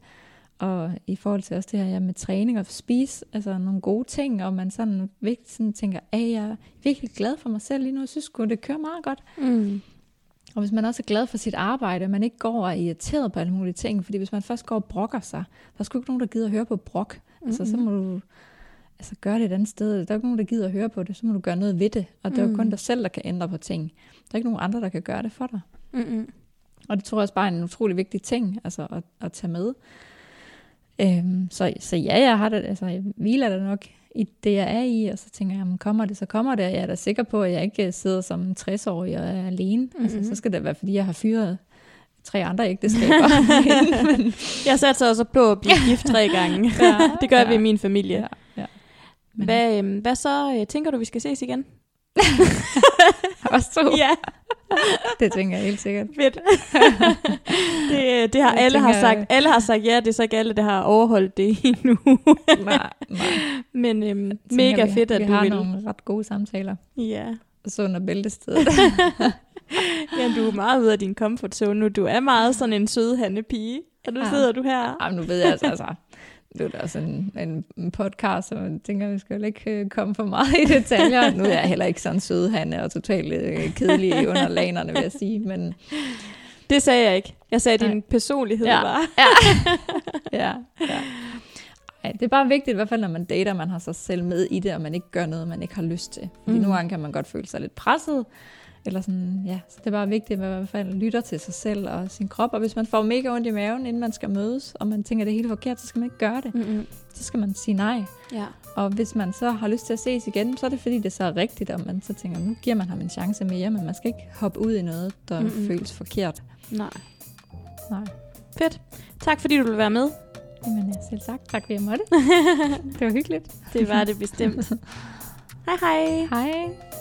og i forhold til også det her ja, med træning og spise, altså nogle gode ting, og man sådan virkelig sådan tænker, at jeg er virkelig glad for mig selv lige nu, jeg synes sgu, det kører meget godt. Mm. Og hvis man også er glad for sit arbejde, og man ikke går og er irriteret på alle mulige ting, fordi hvis man først går og brokker sig, der er sgu ikke nogen, der gider at høre på brok. Mm-hmm. Altså så må du altså, gøre det et andet sted. Der er ikke nogen, der gider at høre på det, så må du gøre noget ved det. Og det er jo kun Mm. dig selv, der kan ændre på ting. Der er ikke nogen andre, der kan gøre det for dig. Mm-mm. Og det tror jeg også bare er en utrolig vigtig ting altså at, at tage med. Øhm, så, så ja, jeg har det, altså, jeg hviler da nok i det, jeg er i, og så tænker jeg, kommer det, så kommer det, og jeg er da sikker på, at jeg ikke sidder som en 60-årig og er alene. Mm-hmm. Altså, så skal det være, fordi jeg har fyret tre andre ægteskaber. Men, Jeg satser også på at blive gift tre gange. Ja, det gør ja. vi i min familie. ja, ja. Men, Hvad, øhm, hvad så? øh, Tænker du, vi skal ses igen? også to. ja, Det tænker jeg helt sikkert. fedt. det, det har Jeg alle har sagt. Alle har sagt ja, det er så ikke alle, der har overholdt det endnu. Nej, nej. Men øhm, tænker, mega vi, fedt, at vi du har vil. nogle ret gode samtaler. Ja. Så under bæltestedet. ja, du er meget ude af din comfort zone nu. Du er meget sådan en sød handepige. Og nu Ja. sidder du her. Jamen, nu ved jeg altså, altså det er da sådan en, en podcast, og jeg tænker, vi skal jo ikke øh, komme for meget i detaljer. Nu er jeg heller ikke sådan sød, han er totalt øh, kedelig under lanerne, vil jeg sige. Men Det sagde jeg ikke. Jeg sagde, at din personlighed Ja. var. ja, ja. Ej, det er bare vigtigt, i hvert fald når man dater, man har sig selv med i det, og man ikke gør noget, man ikke har lyst til. Fordi mm. nogle gange kan man godt føle sig lidt presset, eller sådan, ja, så det er bare vigtigt, at man i hvert fald lytter til sig selv og sin krop, og hvis man får mega ondt i maven, inden man skal mødes, og man tænker, det er helt forkert, så skal man ikke gøre det. Mm-hmm. Så skal man sige nej. Ja. Og hvis man så har lyst til at ses igen, så er det fordi, det så er rigtigt, og man så tænker, nu giver man ham en chance mere, men man skal ikke hoppe ud i noget, der mm-hmm. føles forkert. Nej. Nej. Fedt. Tak fordi du ville være med. Jamen, ja, selv sagt. Tak fordi jeg måtte. det var hyggeligt. Det var det bestemt. hej hej. Hej.